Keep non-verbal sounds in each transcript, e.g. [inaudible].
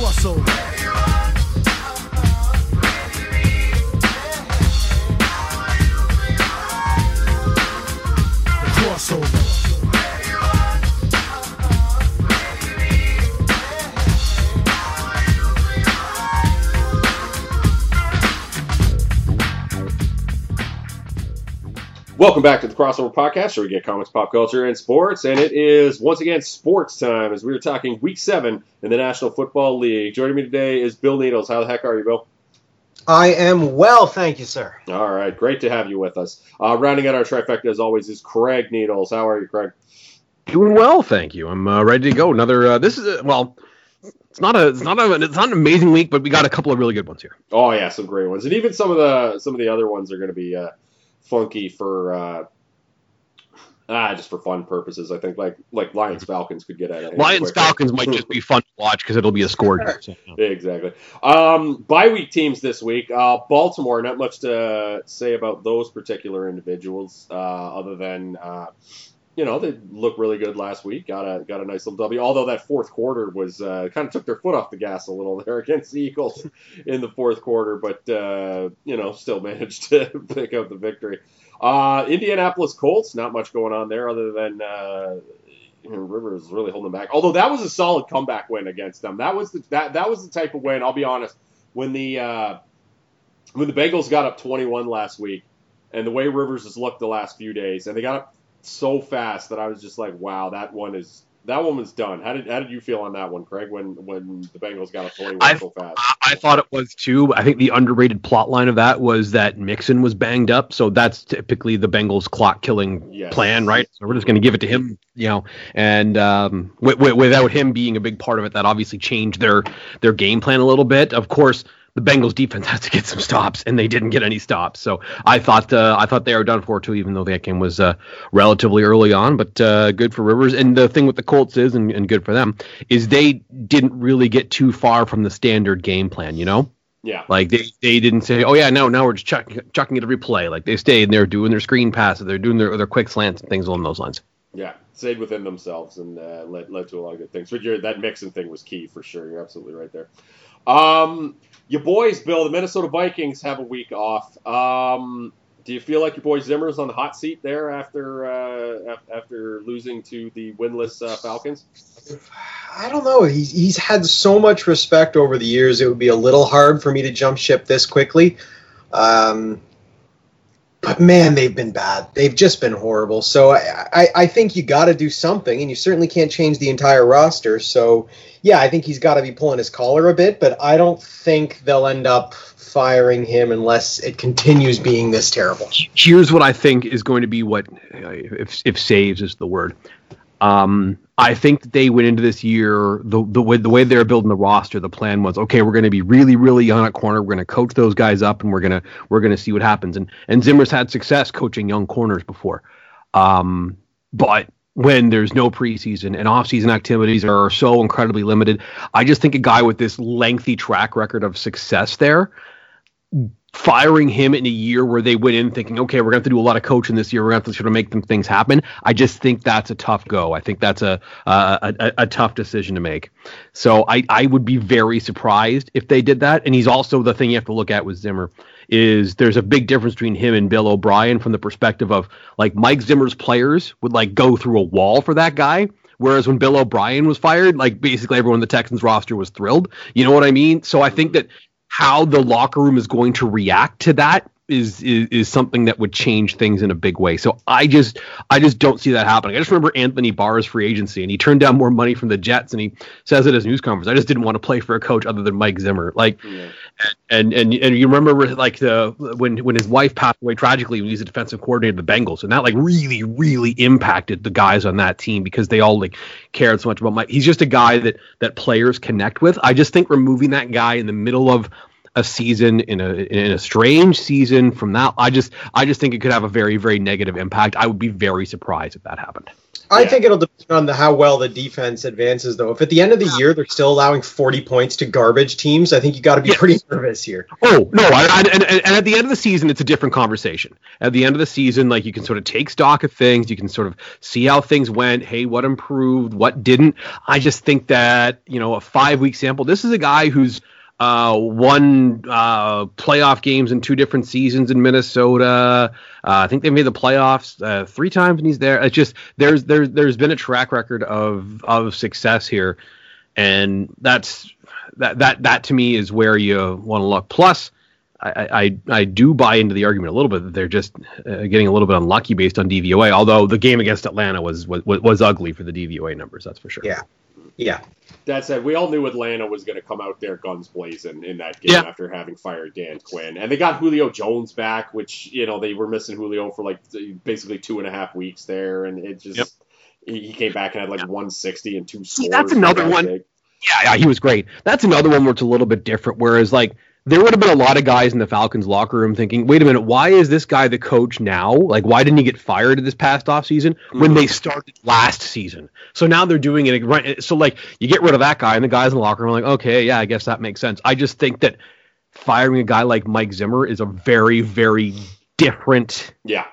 crossover. Welcome back to the Crossover Podcast, where we get comics, pop culture, and sports. And it is once again sports time as we are talking Week Seven in the National Football League. Joining me today is Bill Needles. How the heck are you, Bill? I am well, thank you, sir. All right, great to have you with us. Uh, rounding out our trifecta as always is Craig Needles. How are you, Craig? Doing well, thank you. I'm uh, ready to go. Another. Uh, this is a, well, it's not a it's not a it's not an amazing week, but we got a couple of really good ones here. Oh yeah, some great ones, and even some of the some of the other ones are going to be uh, funky for uh, ah just for fun purposes. I think like like Lions Falcons could get at it. Lions Falcons might just be [laughs] fun to watch because it'll be a score. So, yeah. Exactly. Um, bye week teams this week. Uh, Baltimore, not much to say about those particular individuals, uh, other than uh, you know they look really good last week. Got a got a nice little W. Although that fourth quarter was uh, kind of took their foot off the gas a little [laughs] there against the Eagles in the fourth quarter, but uh, you know still [laughs] managed to pick up the victory. Uh, Indianapolis Colts, not much going on there other than. Uh, Rivers really holding them back. Although that was a solid comeback win against them. That was the that that was the type of win. I'll be honest. When the uh, when the Bengals got up 21 last week, and the way Rivers has looked the last few days, and they got up so fast that I was just like, wow, that one is that one was done. How did how did you feel on that one, Craig? When when the Bengals got a 21 I- so fast? I, I thought it was too. I think the underrated plot line of that was that Mixon was banged up, so that's typically the Bengals clock killing Yes. plan, right? So we're just going to give it to him, you know, and um, wi- wi- without him being a big part of it, that obviously changed their their game plan a little bit. Of course. The Bengals defense [laughs] has to get some stops, and they didn't get any stops. So I thought uh, I thought they were done for too, even though that game was uh, relatively early on. But uh, good for Rivers. And the thing with the Colts is, and, and good for them, is they didn't really get too far from the standard game plan. You know, yeah, like they, they didn't say, oh yeah, no, now we're just chuck, chucking it every play. Like they stayed and they're doing their screen passes, they're doing their their quick slants and things along those lines. yeah, stayed within themselves and uh, led led to a lot of good things. But that Mixon thing was key for sure. You're absolutely right there. Um, your boys, Bill, the Minnesota Vikings have a week off. Um, do you feel like your boy Zimmer's on the hot seat there after uh, after losing to the winless uh, Falcons? I don't know. He's he's had so much respect over the years. It would be a little hard for me to jump ship this quickly. Um, but man, they've been bad. They've just been horrible. So I I, I think you got to do something, and you certainly can't change the entire roster. So yeah, I think he's got to be pulling his collar a bit. But I don't think they'll end up firing him unless it continues being this terrible. Here's what I think is going to be what if if saves is the word. Um, I think that they went into this year the the way the way they're building the roster. The plan was okay. We're going to be really really young at corner. We're going to coach those guys up, and we're gonna we're gonna see what happens. And and Zimmer's had success coaching young corners before, um, but when there's no preseason and off-season activities are so incredibly limited, I just think a guy with this lengthy track record of success there firing him in a year where they went in thinking, okay, we're going to have to do a lot of coaching this year. We're going to have to sort of make them things happen. I just think that's a tough go. I think that's a a, a, tough decision to make. So I, I would be very surprised if they did that. And he's also the thing you have to look at with Zimmer is there's a big difference between him and Bill O'Brien from the perspective of like Mike Zimmer's players would like go through a wall for that guy. Whereas when Bill O'Brien was fired, like basically everyone in the Texans roster was thrilled. You know what I mean? So I think that how the locker room is going to react to that is, is is something that would change things in a big way. So I just I just don't see that happening. I just remember Anthony Barr's free agency and he turned down more money from the Jets and he says at his news conference, I just didn't want to play for a coach other than Mike Zimmer. Like Yeah. and and and you remember like the when when his wife passed away tragically when he was a defensive coordinator of the Bengals and that like really really impacted the guys on that team because they all like cared so much about Mike. He's just a guy that that players connect with. I just think removing that guy in the middle of a season in a in a strange season from that I just I just think it could have a very very negative impact. I would be very surprised if that happened. I Yeah. think it'll depend on the, how well the defense advances, though. If at the end of the year they're still allowing 40 points to garbage teams, I think you got to be Yes. pretty nervous here. Oh no! I, I, and, and and at the end of the season, it's a different conversation. At the end of the season, like you can sort of take stock of things. You can sort of see how things went. Hey, what improved? What didn't? I just think that you know a five week sample. This is a guy who's uh, won uh, playoff games in two different seasons in Minnesota. Uh, I think they made the playoffs uh, three times, and he's there. It's just there's there's there's been a track record of of success here, and that's that that that to me is where you want to look. Plus, I, I I do buy into the argument a little bit that they're just uh, getting a little bit unlucky based on DVOA. Although the game against Atlanta was was was ugly for the DVOA numbers, that's for sure. Yeah. Yeah. That said, we all knew Atlanta was going to come out there guns blazing in that game Yeah. after having fired Dan Quinn, and they got Julio Jones back, which you know they were missing Julio for like basically two and a half weeks there, and it just Yep. he he came back and had like 160 and two See, scores. that's another God's one. sake. Yeah, yeah, he was great. That's another one where it's a little bit different. Whereas, like, there would have been a lot of guys in the Falcons locker room thinking, "Wait a minute, why is this guy the coach now? Like, why didn't he get fired this past offseason when Mhm. they started last season?" So now they're doing it right. So like, you get rid of that guy, and the guys in the locker room are like, "Okay, yeah, I guess that makes sense." I just think that firing a guy like Mike Zimmer is a very, very different Yeah,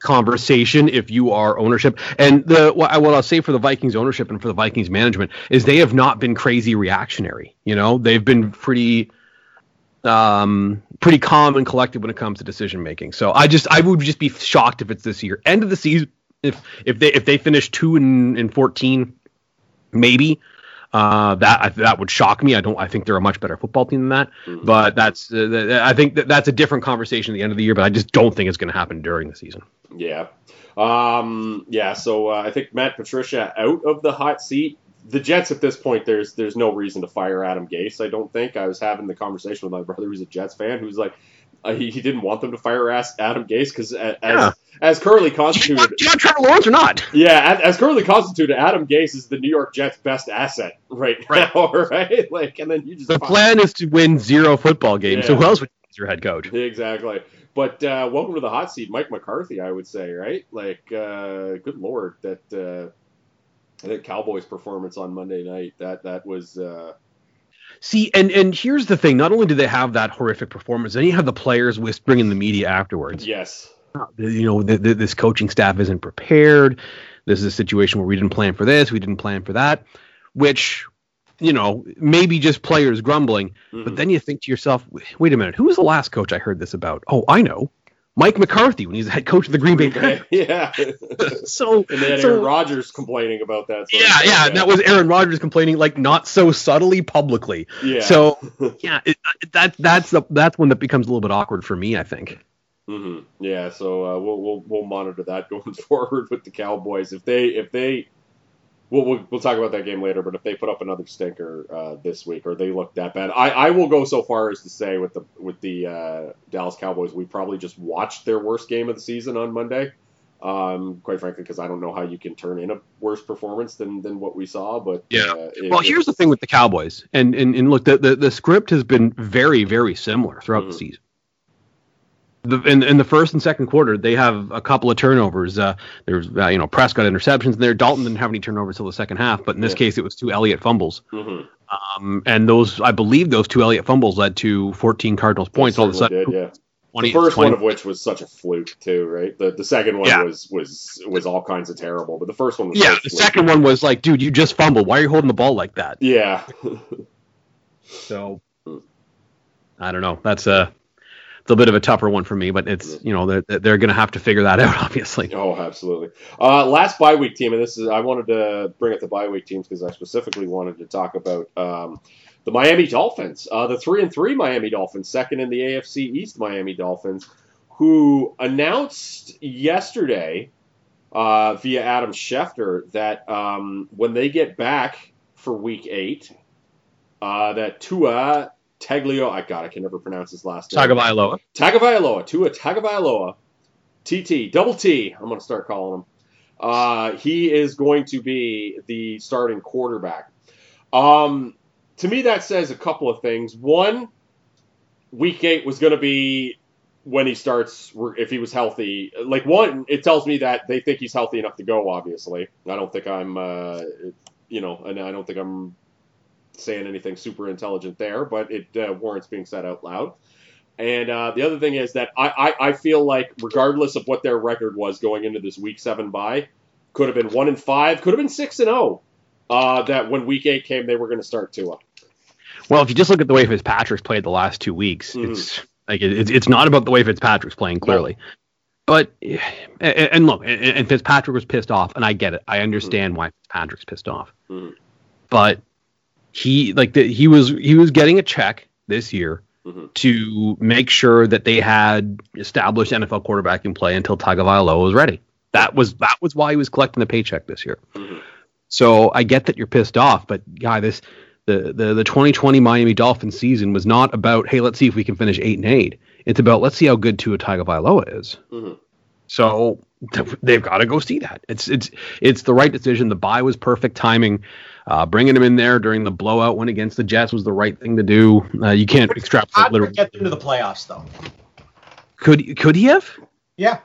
conversation if you are ownership. And the what, I, what I'll say for the Vikings ownership and for the Vikings management is they have not been crazy reactionary. You know, they've been pretty um pretty calm and collected when it comes to decision making. So I just I would just be shocked if it's this year. End of the season if if they if they finish 2 and, and 14 maybe uh, that that would shock me. I don't. I think they're a much better football team than that. Mhm. But that's. Uh, I think that that's a different conversation at the end of the year. But I just don't think it's going to happen during the season. yeah, um, yeah. So uh, I think Matt Patricia out of the hot seat. The Jets at this point, there's there's no reason to fire Adam Gase. I don't think. I was having the conversation with my brother, who's a Jets fan, who's like, uh, he, he didn't want them to fire As- Adam Gase because as, Yeah. as currently Do you, want, constituted, do you want Trevor Lawrence or not? Yeah, as, as currently constituted, Adam Gase is the New York Jets' best asset right, Right. now, [laughs] right? Like, and then you just The plan is to win zero football games. So who else would be your head coach? exactly. But uh, welcome to the hot seat, Mike McCarthy. I would say, right? Like, uh, good lord, that I think Cowboys' performance on Monday night that that was uh, See, and and here's the thing: not only do they have that horrific performance, then you have the players whispering in the media afterwards. yes, You know, th th this coaching staff isn't prepared. This is a situation where we didn't plan for this, we didn't plan for that, which. You know, maybe just players grumbling, Mhm. but then you think to yourself, wait a minute, who was the last coach I heard this about? Oh, I know. Mike McCarthy when he's the head coach of the Green Bay Packers. [laughs] yeah. [laughs] So, and had so- Aaron Rodgers complaining about that. yeah, stuff, yeah, and that was Aaron Rodgers complaining like not so subtly publicly. yeah. So [laughs] yeah, it, that that's the that's when that becomes a little bit awkward for me. I think. hmm Yeah, so uh, we'll, we'll we'll monitor that going forward with the Cowboys. If they if they we'll, we'll we'll talk about that game later, but if they put up another stinker uh, this week or they look that bad, I, I will go so far as to say with the with the uh, Dallas Cowboys, we probably just watched their worst game of the season on Monday. Um, quite frankly, because I don't know how you can turn in a worse performance than, than what we saw. But Yeah. uh, it- Well, here's the thing with the Cowboys, and and, and look, the, the the script has been very very similar throughout Mhm. the season. The, in, in the first and second quarter, they have a couple of turnovers. Uh, there's uh, you know Prescott interceptions in there. Dalton didn't have any turnovers till the second half, but in this Yeah. case, it was two Elliott fumbles. Mhm. Um, and those, I believe, those two Elliott fumbles led to 14 Cardinals points. All of a sudden, did, yeah. [laughs] 20, the first 20 one of which was such a fluke too, right? The the second one Yeah. was was was all kinds of terrible, but the first one was Yeah, the fluky. second one was like, dude, you just fumbled. Why are you holding the ball like that? Yeah, [laughs] So I don't know. That's a it's a bit of a tougher one for me, but it's you know they're they're going to have to figure that [laughs] out, obviously. oh, absolutely. Uh, last bye week team, and this is I wanted to bring up the bye week teams because I specifically wanted to talk about um, the Miami Dolphins, uh, the three and three Miami Dolphins, second in the AFC East Miami Dolphins, who announced yesterday uh, via Adam Schefter that um, when they get back for Week Eight, uh, that Tua Taglio, I God, I can never pronounce his last name. Tagovailoa. Tagovailoa, Tua Tagovailoa, TT, double T. I'm going to start calling him. Uh, he is going to be the starting quarterback. Um, to me, that says a couple of things. One, Week Eight was going to be when he starts, if he was healthy. Like one, it tells me that they think he's healthy enough to go. Obviously, I don't think I'm, uh, you know, and I don't think I'm saying anything super intelligent there, but it uh, warrants being said out loud. And uh, the other thing is that I, I, I feel like regardless of what their record was going into this week seven bye, could have been one and five, could have been six and zero. Uh, that when week eight came, they were going to start Tua. Well, if you just look at the way Fitzpatrick's played the last two weeks, Mhm. it's like it, it's it's not about the way Fitzpatrick's playing clearly. But and, and look, and, and Fitzpatrick was pissed off, and I get it. I understand why Fitzpatrick's pissed off. Mhm. But he like the, he was he was getting a check this year Mhm. to make sure that they had established NFL quarterbacking play until Tagovailoa was ready. That was that was why he was collecting the paycheck this year. Mhm. So I get that you're pissed off, but guy, this the, the the 2020 Miami Dolphins season was not about hey, let's see if we can finish eight and eight. It's about let's see how good Tua Tagovailoa is. Mhm. So they've got to go see that. It's it's it's the right decision. The buy was perfect timing. Uh, bringing him in there during the blowout win against the Jets was the right thing to do. Uh, you can't extrapolate Patrick literally. get them to the playoffs though. Could could he have? Yeah.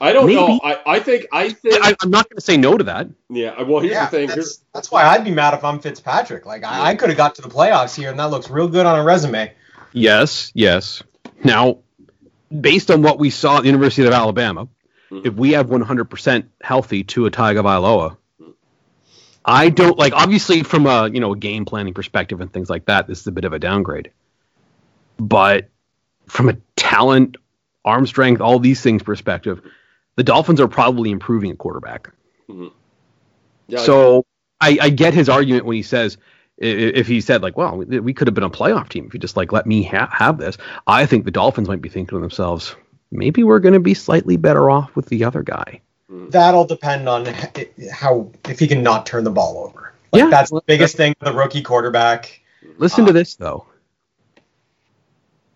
I don't know. I, I think I think I, I'm not going to say no to that. yeah. Well, here's yeah, the thing. that's, Here's, that's why I'd be mad if I'm Fitzpatrick. Like I, I could have got to the playoffs here, and that looks real good on a resume. Yes, yes. Now, based on what we saw at the University of Alabama, Mhm. if we have 100% healthy Tua Tagovailoa, I don't like. Obviously, from a you know a game planning perspective and things like that, this is a bit of a downgrade. But from a talent, arm strength, all these things perspective, the Dolphins are probably improving at quarterback. Mm-hmm. yeah, So I, I get his argument when he says if he said like, well, we, we could have been a playoff team if you just like let me ha- have this. I think the Dolphins might be thinking to themselves, maybe we're going to be slightly better off with the other guy. That'll depend on how if he can not turn the ball over. Like Yeah. that's the biggest thing with a rookie quarterback. Listen Uh, to this though.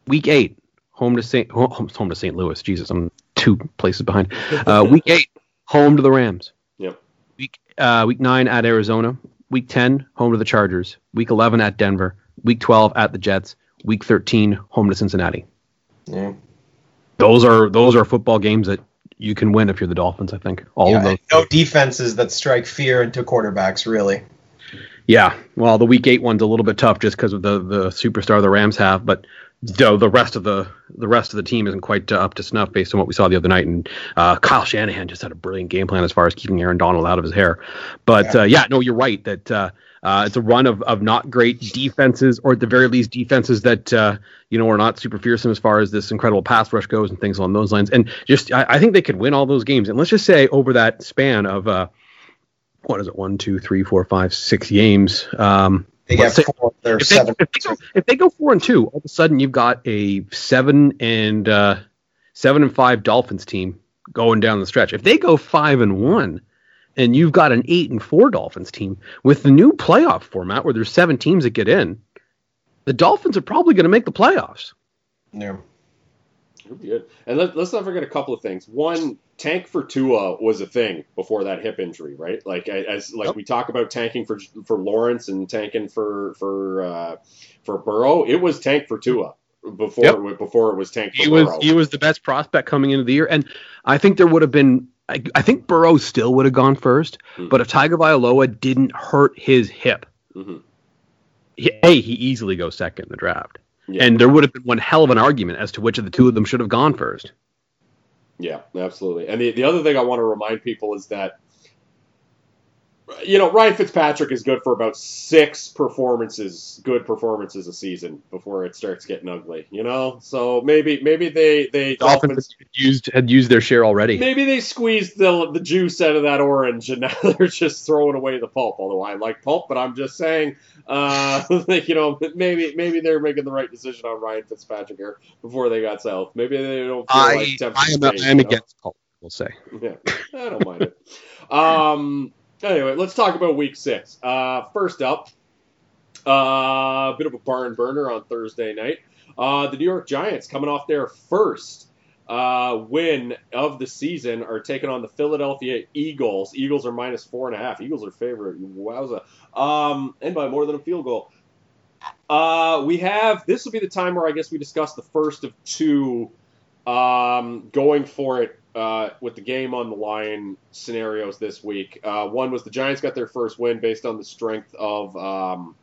Week eight, home to St. Home, home to St. Louis. Jesus, I'm two places behind. [laughs] Uh, week eight, home to the Rams. Yep. Week uh, week nine at Arizona. Week ten, home to the Chargers. Week eleven at Denver. Week twelve at the Jets. Week thirteen, home to Cincinnati. Yeah. Those are those are football games that you can win if you're the Dolphins. I think all Yeah, of those. no defenses that strike fear into quarterbacks really. Yeah, well, the week eight one's a little bit tough just because of the the superstar the Rams have, but the the rest of the the rest of the team isn't quite uh, up to snuff based on what we saw the other night. And uh, Kyle Shanahan just had a brilliant game plan as far as keeping Aaron Donald out of his hair. But Yeah. uh, yeah, no, you're right that uh, uh, it's a run of, of not great defenses, or at the very least defenses that uh, you know are not super fearsome as far as this incredible pass rush goes and things along those lines. And just I, I think they could win all those games. And let's just say over that span of uh, what is it, one, two, three, four, five, six games. Um, They let's get four. They're if they, if, they go, if they go four and two, all of a sudden you've got a seven and uh, seven and five Dolphins team going down the stretch. If they go five and one, and you've got an eight and four Dolphins team with the new playoff format where there's seven teams that get in, the Dolphins are probably going to make the playoffs. Yeah. It'll be good. And let, let's not forget a couple of things. One, tank for Tua was a thing before that hip injury, right? Like as like Yep. we talk about tanking for for Lawrence and tanking for for uh, for Burrow, it was tank for Tua before Yep. it, before it was tank He was Burrow. he was the best prospect coming into the year, and I think there would have been. I, I think Burrow still would have gone first, Hmm. but if Tagovailoa didn't hurt his hip, Mhm. he, a he easily goes second in the draft, Yeah. and there would have been one hell of an argument as to which of the two of them should have gone first. Yeah, absolutely. And the, the other thing I want to remind people is that, you know, Ryan Fitzpatrick is good for about six performances, good performances a season before it starts getting ugly. You know, so maybe maybe they they Dolphins had used had used their share already. maybe they squeezed the the juice out of that orange and [laughs] now they're just throwing away the pulp. Although I like pulp, but I'm just saying, uh, [laughs] you know, maybe maybe they're making the right decision on Ryan Fitzpatrick here before they got south. Maybe they don't feel like I, tempting I am, I am against Paul. We'll say. Yeah, I don't mind it. Um, anyway, let's talk about week six. Uh, first up, uh, a bit of a barn burner on Thursday night. Uh, the New York Giants, coming off their first uh, win of the season, are taking on the Philadelphia Eagles. Eagles are minus four and a half. Eagles are favorite. Wowza. Um, and by more than a field goal. Uh, we have this will be the time where I guess we discuss the first of two um, going for it uh, with the game on the line scenarios this week. Uh, one was the Giants got their first win based on the strength of um,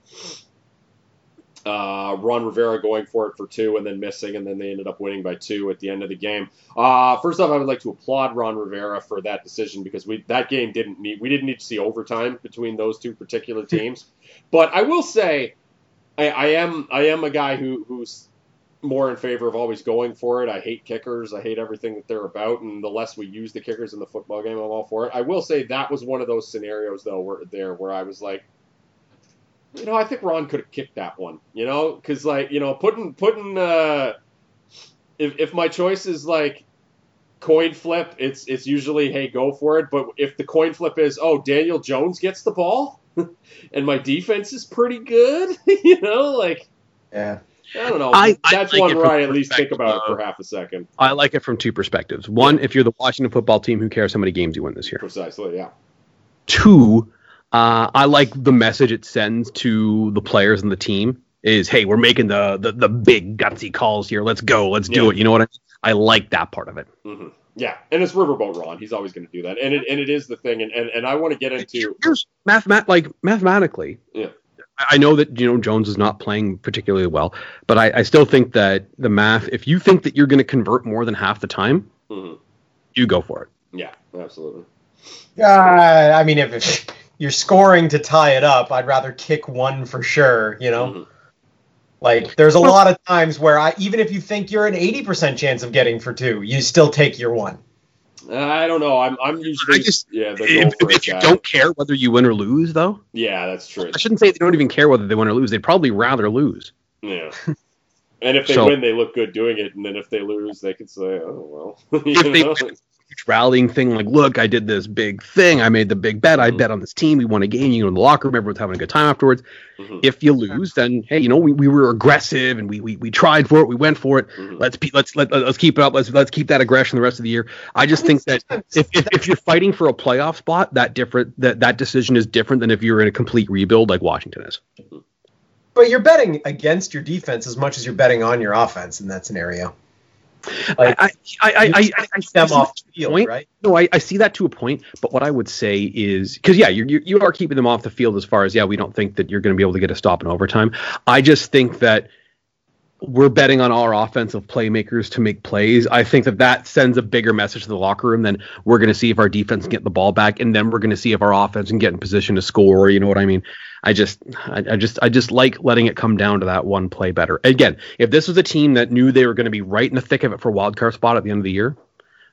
uh, Ron Rivera going for it for two and then missing, and then they ended up winning by two at the end of the game. Uh, first off, I would like to applaud Ron Rivera for that decision because we that game didn't need we didn't need to see overtime between those two particular [laughs] teams. but I will say, I, I am I am a guy who who's more in favor of always going for it. I hate kickers. I hate everything that they're about, and the less we use the kickers in the football game, I'm all for it. I will say that was one of those scenarios though where there where I was like you know, I think Ron could have kicked that one. You know, because like you know, putting putting uh, if if my choice is like coin flip, it's it's usually hey go for it. But if the coin flip is oh Daniel Jones gets the ball, [laughs] and my defense is pretty good, [laughs] you know, like Yeah. I don't know. I- I That's like one where I at least think about it for half a second. I like it from two perspectives. One, if you're the Washington football team, who cares how many games you win this year? Precisely, yeah. Two, uh, I like the message it sends to the players and the team is, hey, we're making the the, the big gutsy calls here. Let's go. Let's do Yeah. it. You know what I mean? I like that part of it. hmm Yeah, and it's Riverboat Ron. He's always going to do that, and it and it is the thing, and and, and I want to get into Here's mathemat like mathematically. Yeah. I I know that you know Jones is not playing particularly well, but I, I still think that the math. If you think that you're going to convert more than half the time, Mhm. you go for it. yeah, absolutely. Uh, I mean, if, if you're scoring to tie it up, I'd rather kick one for sure. You know, Mhm. like there's a lot of times where I, even if you think you're an 80% chance of getting for two, you still take your one. Uh, I don't know. I'm I'm usually I just- yeah the If, if you don't care whether you win or lose, though, Yeah, that's true. I shouldn't say they don't even care whether they win or lose. They'd probably rather lose. Yeah. [laughs] And if they So- win, they look good doing it, and then if they lose, they can say, "Oh well." [laughs] If they win, huge rallying thing like, look, I did this big thing. I made the big bet. I Mhm. bet on this team. We won a game. You know, in the locker room. Everyone's having a good time afterwards. Mhm. If you lose, then hey, you know we, we were aggressive and we, we we tried for it. We went for it. Mhm. Let's be let's let, let's keep it up. Let's let's keep that aggression the rest of the year. I just think that if, if, if you're fighting for a playoff spot, that different that that decision is different than if you're in a complete rebuild like Washington is. But you're betting against your defense as much as you're betting on your offense in that scenario. Like, I I I, I, I, them see off field, point. right? No, I, I see that to a point, but what I would say is because yeah, you're you are keeping them off the field as far as yeah, we don't think that you're going to be able to get a stop in overtime. I just think that we're betting on our offensive playmakers to make plays. I think that that sends a bigger message to the locker room than we're going to see if our defense can get the ball back, and then we're going to see if our offense can get in position to score. You know what I mean? I just, I, I just, I just like letting it come down to that one play better. Again, if this was a team that knew they were going to be right in the thick of it for wild card spot at the end of the year,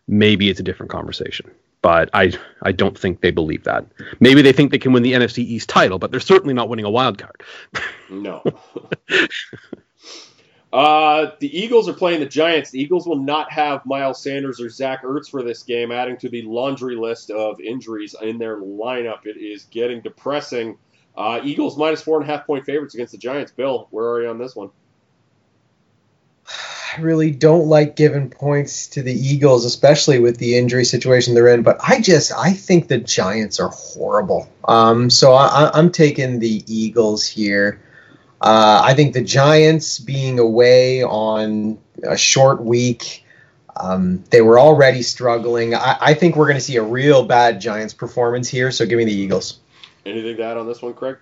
maybe it's a different conversation. But I, I don't think they believe that. Maybe they think they can win the NFC East title, but they're certainly not winning a wild card. No. [laughs] uh, the Eagles are playing the Giants. The Eagles will not have Miles Sanders or Zach Ertz for this game, adding to the laundry list of injuries in their lineup. It is getting depressing. Uh, Eagles minus four and a half point favorites against the Giants. Bill, where are you on this one? I really don't like giving points to the Eagles, especially with the injury situation they're in. But I just I think the Giants are horrible. Um, so I, I'm taking the Eagles here. Uh, I think the Giants being away on a short week, um, they were already struggling. I, I think we're going to see a real bad Giants performance here. So give me the Eagles. Anything to add on this one, Craig?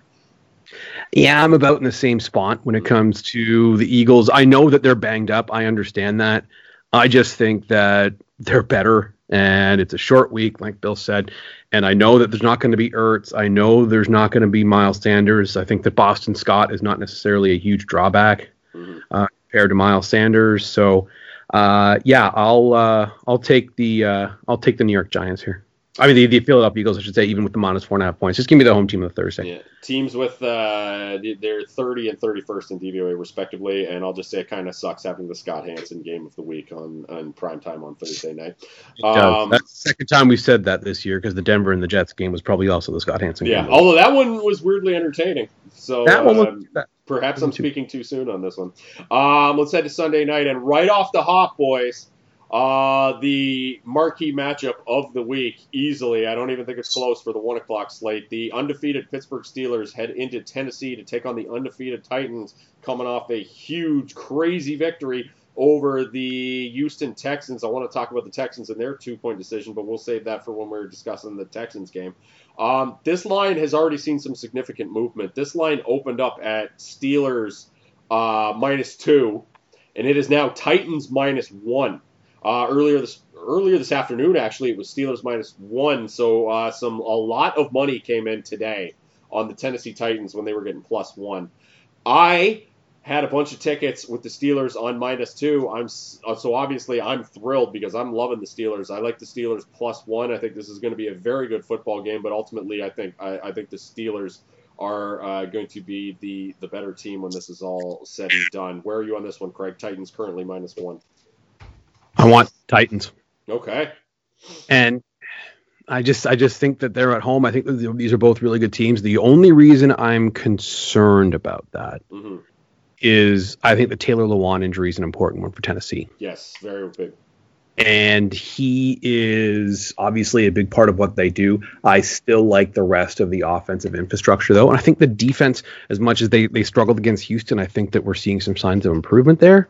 Yeah, I'm about in the same spot when it comes to the Eagles. I know that they're banged up. I understand that. I just think that they're better, and it's a short week, like Bill said. And I know that there's not going to be Ertz. I know there's not going to be Miles Sanders. I think that Boston Scott is not necessarily a huge drawback Mhm. uh, compared to Miles Sanders. So, uh, yeah, I'll uh, I'll take the uh, I'll take the New York Giants here. I mean, the, the Philadelphia Eagles, I should say, even with the minus four and a half points. Just give me the home team on Thursday. Yeah, teams with uh, they're 30 and 31st in DVOA respectively, and I'll just say it kind of sucks having the Scott Hanson game of the week on on prime time on Thursday night. Um, That's the second time we've said that this year because the Denver and the Jets game was probably also the Scott Hanson yeah, game. although that one was weirdly entertaining. So that one um, was perhaps I'm speaking too soon on this one. Um, let's head to Sunday night, and right off the hop, boys. Uh, the marquee matchup of the week, easily. I don't even think it's close for the one o'clock slate. The undefeated Pittsburgh Steelers head into Tennessee to take on the undefeated Titans, coming off a huge, crazy victory over the Houston Texans. I want to talk about the Texans and their two point decision, but we'll save that for when we're discussing the Texans game. Um, this line has already seen some significant movement. This line opened up at Steelers uh, minus two, and it is now Titans minus one. Uh, earlier this earlier this afternoon, actually, it was Steelers minus one. So uh, some a lot of money came in today on the Tennessee Titans when they were getting plus one. I had a bunch of tickets with the Steelers on minus two. I'm uh, so obviously I'm thrilled because I'm loving the Steelers. I like the Steelers plus one. I think this is going to be a very good football game, but ultimately I think I, I think the Steelers are uh, going to be the the better team when this is all said and done. Where are you on this one, Craig? Titans currently minus one. I want Titans. Okay. And I just I just think that they're at home. I think these are both really good teams. The only reason I'm concerned about that hmm is I think the Taylor Lewan injury is an important one for Tennessee. Yes, very big. And he is obviously a big part of what they do. I still like the rest of the offensive infrastructure though. And I think the defense, as much as they, they struggled against Houston, I think that we're seeing some signs of improvement there.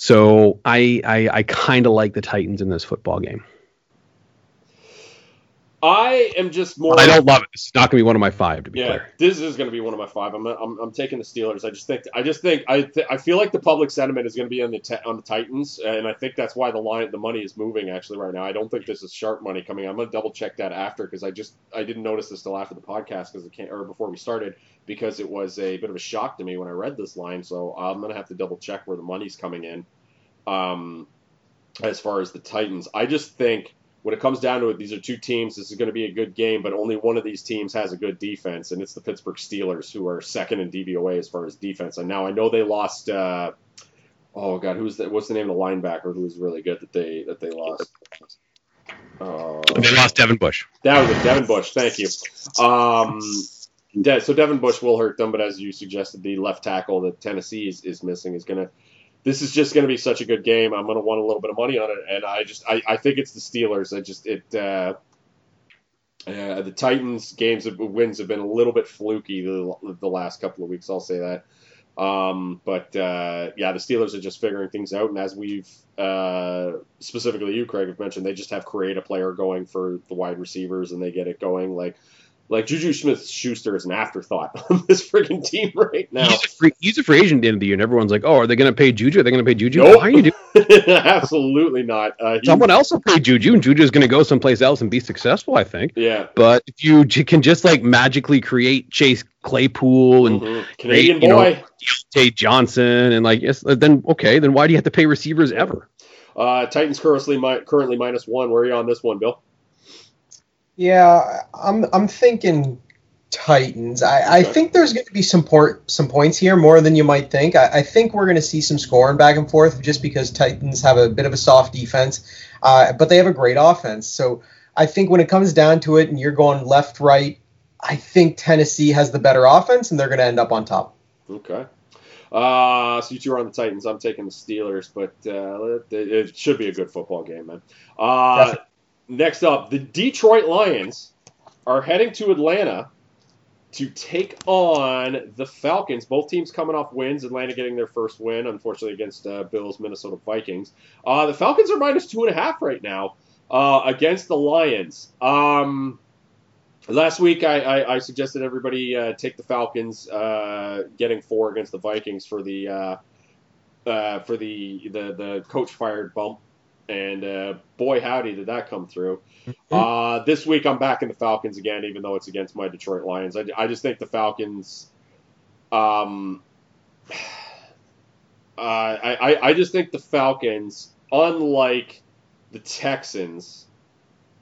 So I I, I kind of like the Titans in this football game. I am just more. I don't love it. It's not going to be one of my five, to be Yeah, clear. this is going to be one of my five. I'm, I'm, I'm taking the Steelers. I just think I just think I th- I feel like the public sentiment is going to be on the on the Titans, and I think that's why the line the money is moving actually right now. I don't think this is sharp money coming. I'm going to double check that after because I just I didn't notice this till after the podcast because it can't or before we started because it was a bit of a shock to me when I read this line. So I'm going to have to double check where the money's coming in. Um, as far as the Titans, I just think when it comes down to it, these are two teams. This is going to be a good game, but only one of these teams has a good defense, and it's the Pittsburgh Steelers, who are second in DVOA as far as defense. And now I know they lost. Uh, oh God, who's the, what's the name of the linebacker who was really good that they that they lost? Uh, They lost Devin Bush. that was it, Devin Bush. Thank you. Um, So Devin Bush will hurt them, but as you suggested, the left tackle that Tennessee is, is missing is going to. This is just going to be such a good game. I'm going to want a little bit of money on it, and I just I, I think it's the Steelers. I just it uh, uh, the Titans games of wins have been a little bit fluky the, the last couple of weeks. I'll say that. Um, but uh, yeah, the Steelers are just figuring things out, and as we've uh, specifically you, Craig, have mentioned, they just have create a player going for the wide receivers, and they get it going. Like like Juju Smith Schuster is an afterthought [laughs] on this freaking team right now. He's a free he's a free agent at the end of the year, and everyone's like, "Oh, are they going to pay Juju? Are they going to pay Juju? Nope. Why are you doing? [laughs] Absolutely not. Uh, Someone else will pay Juju, and Juju's going to go someplace else and be successful. I think. yeah. But if you can just like magically create Chase Claypool and Mhm. Canadian you know, boy. Tate Johnson and like yes, then okay, then why do you have to pay receivers ever? Uh, Titans currently mi- currently minus one. Where are you on this one, Bill? Yeah, I'm I'm thinking Titans. I, I think there's going to be some port, some points here more than you might think. I, I think we're going to see some scoring back and forth just because Titans have a bit of a soft defense, uh, but they have a great offense. So I think when it comes down to it, and you're going left right, I think Tennessee has the better offense, and they're going to end up on top. Okay. Uh, so you two are on the Titans. I'm taking the Steelers, but uh, it, it should be a good football game, man. Uh, Definitely. Next up, the Detroit Lions are heading to Atlanta to take on the Falcons. Both teams coming off wins. Atlanta getting their first win, unfortunately, against uh, Bills, Minnesota Vikings. Uh, the Falcons are minus two and a half right now uh, against the Lions. Um, Last week, I, I, I suggested everybody uh, take the Falcons, uh, getting four against the Vikings for the uh, uh, for the, the the coach fired bump, and uh, boy howdy did that come through. Uh, this week, I'm back in the Falcons again, even though it's against my Detroit Lions. I, I just think the Falcons. Um, [sighs] uh, I, I I just think the Falcons, unlike the Texans,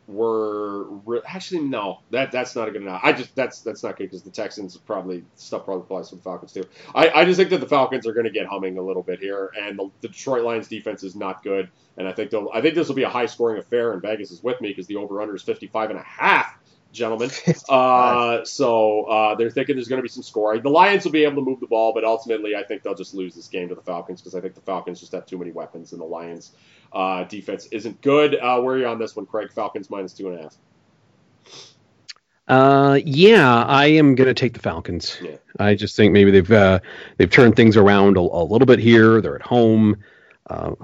were re- actually no that that's not a good enough. I just that's that's not good because the Texans probably stuff probably applies to the Falcons too. I, I just think that the Falcons are going to get humming a little bit here, and the, the Detroit Lions defense is not good, and I think they'll I think this will be a high scoring affair, and Vegas is with me because the over under is 55 and a half. Gentlemen, [laughs] uh, so uh, they're thinking there's going to be some scoring. The Lions will be able to move the ball, but ultimately, I think they'll just lose this game to the Falcons because I think the Falcons just have too many weapons, and the Lions uh, defense isn't good. Uh, where are you on this one, Craig? Falcons minus two and a half. Uh, yeah, I am gonna take the Falcons. Yeah. I just think maybe they've uh, they've turned things around a, a little bit here. They're at home. Uh,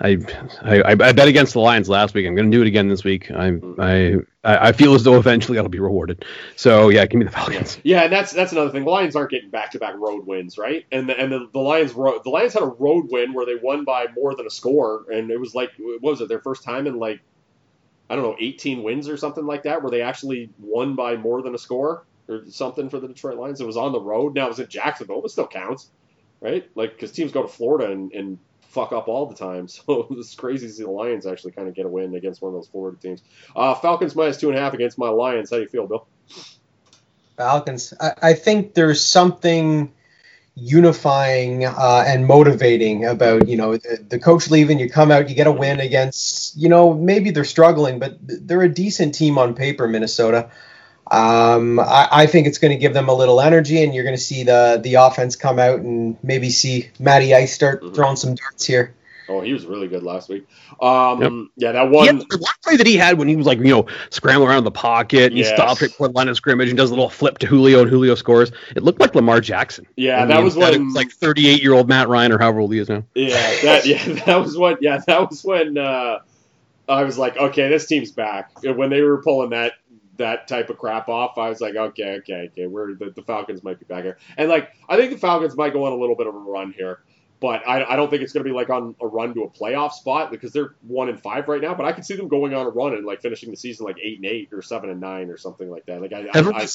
I, I I bet against the Lions last week. I'm going to do it again this week. I I I feel as though eventually I'll be rewarded. So yeah, give me the Falcons. [laughs] Yeah, and that's that's another thing. The Lions aren't getting back to back road wins, right? And the, and the, the Lions the Lions had a road win where they won by more than a score, and it was like what was it their first time in like I don't know 18 wins or something like that, where they actually won by more than a score or something for the Detroit Lions. It was on the road. Now it was in Jacksonville, but still counts, right? Like because teams go to Florida and, and fuck up all the time. [laughs] So it's crazy to see the Lions actually kind of get a win against one of those Florida teams. Uh, Falcons minus two and a half against my Lions. How do you feel, Bill? Falcons. I, I think there's something unifying uh, and motivating about you know the, the, coach leaving. You come out, you get a win against you know maybe they're struggling, but they're a decent team on paper, Minnesota. Um, I, I, think it's going to give them a little energy, and you're going to see the the offense come out and maybe see Matty Ice start mm-hmm. throwing some darts here. Oh, he was really good last week. Um, yep. Yeah, that one. the one play that he had when he was like, you know, scrambling around the pocket, and yes. he stops right before the line of scrimmage and does a little flip to Julio, and Julio scores. It looked like Lamar Jackson. Yeah, that was when was like 38 year old Matt Ryan or however old he is now. Yeah, that yeah [laughs] that was what yeah that was when uh, I was like, okay, this team's back. When they were pulling that that type of crap off, I was like, okay, okay, okay, we're the, the Falcons might be back here, and like I think the Falcons might go on a little bit of a run here. But I, I don't think it's going to be like on a run to a playoff spot because they're one and five right now. But I could see them going on a run and like finishing the season like eight and eight or seven and nine or something like that. Like I, ever I, I,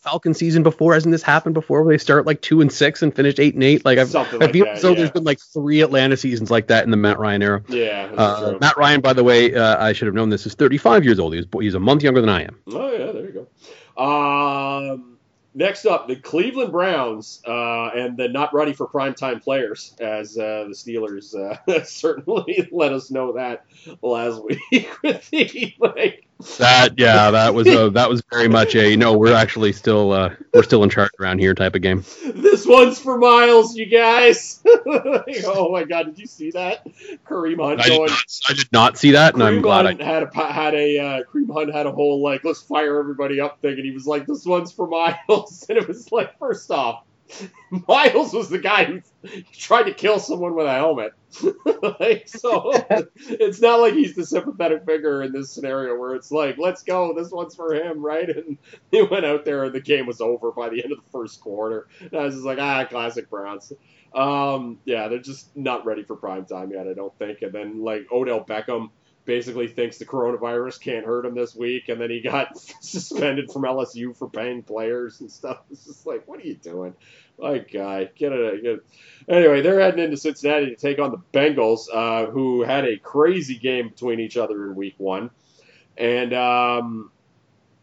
Falcon season before? Hasn't this happened before where they start like two and six and finish eight and eight? Like I've, something I like feel that, so. yeah. There's been like three Atlanta seasons like that in the Matt Ryan era. Yeah, uh, Matt Ryan, by the way, uh, I should have known this is 35 years old. He's he's a month younger than I am. Oh yeah, there you go. Um. Next up, the Cleveland Browns, uh, and the not ready for primetime players, as uh, the Steelers uh, [laughs] certainly [laughs] let us know that last [laughs] week with the like. That yeah, that was a, that was very much a no. We're actually still uh, we're still in charge around here type of game. This one's for Miles, you guys. [laughs] oh my God, did you see that? Kareem Hunt I going. Did not, I did not see that, and I'm glad Hunt I. had a had a uh, Kareem Hunt had a whole like let's fire everybody up thing, and he was like, "This one's for Miles," [laughs] and it was like, first off, [laughs] Miles was the guy who tried to kill someone with a helmet. [laughs] like, so [laughs] it's not like he's the sympathetic figure in this scenario where it's like, let's go, this one's for him, right? And he went out there and the game was over by the end of the first quarter. And I was just like, ah, classic Browns. Um, yeah, they're just not ready for prime time yet, I don't think. And then like Odell Beckham basically thinks the coronavirus can't hurt him this week, and then he got [laughs] suspended from LSU for paying players and stuff. [laughs] It's just like, what are you doing? My guy, get it. Get it. Anyway, they're heading into Cincinnati to take on the Bengals, uh, who had a crazy game between each other in Week One, and um,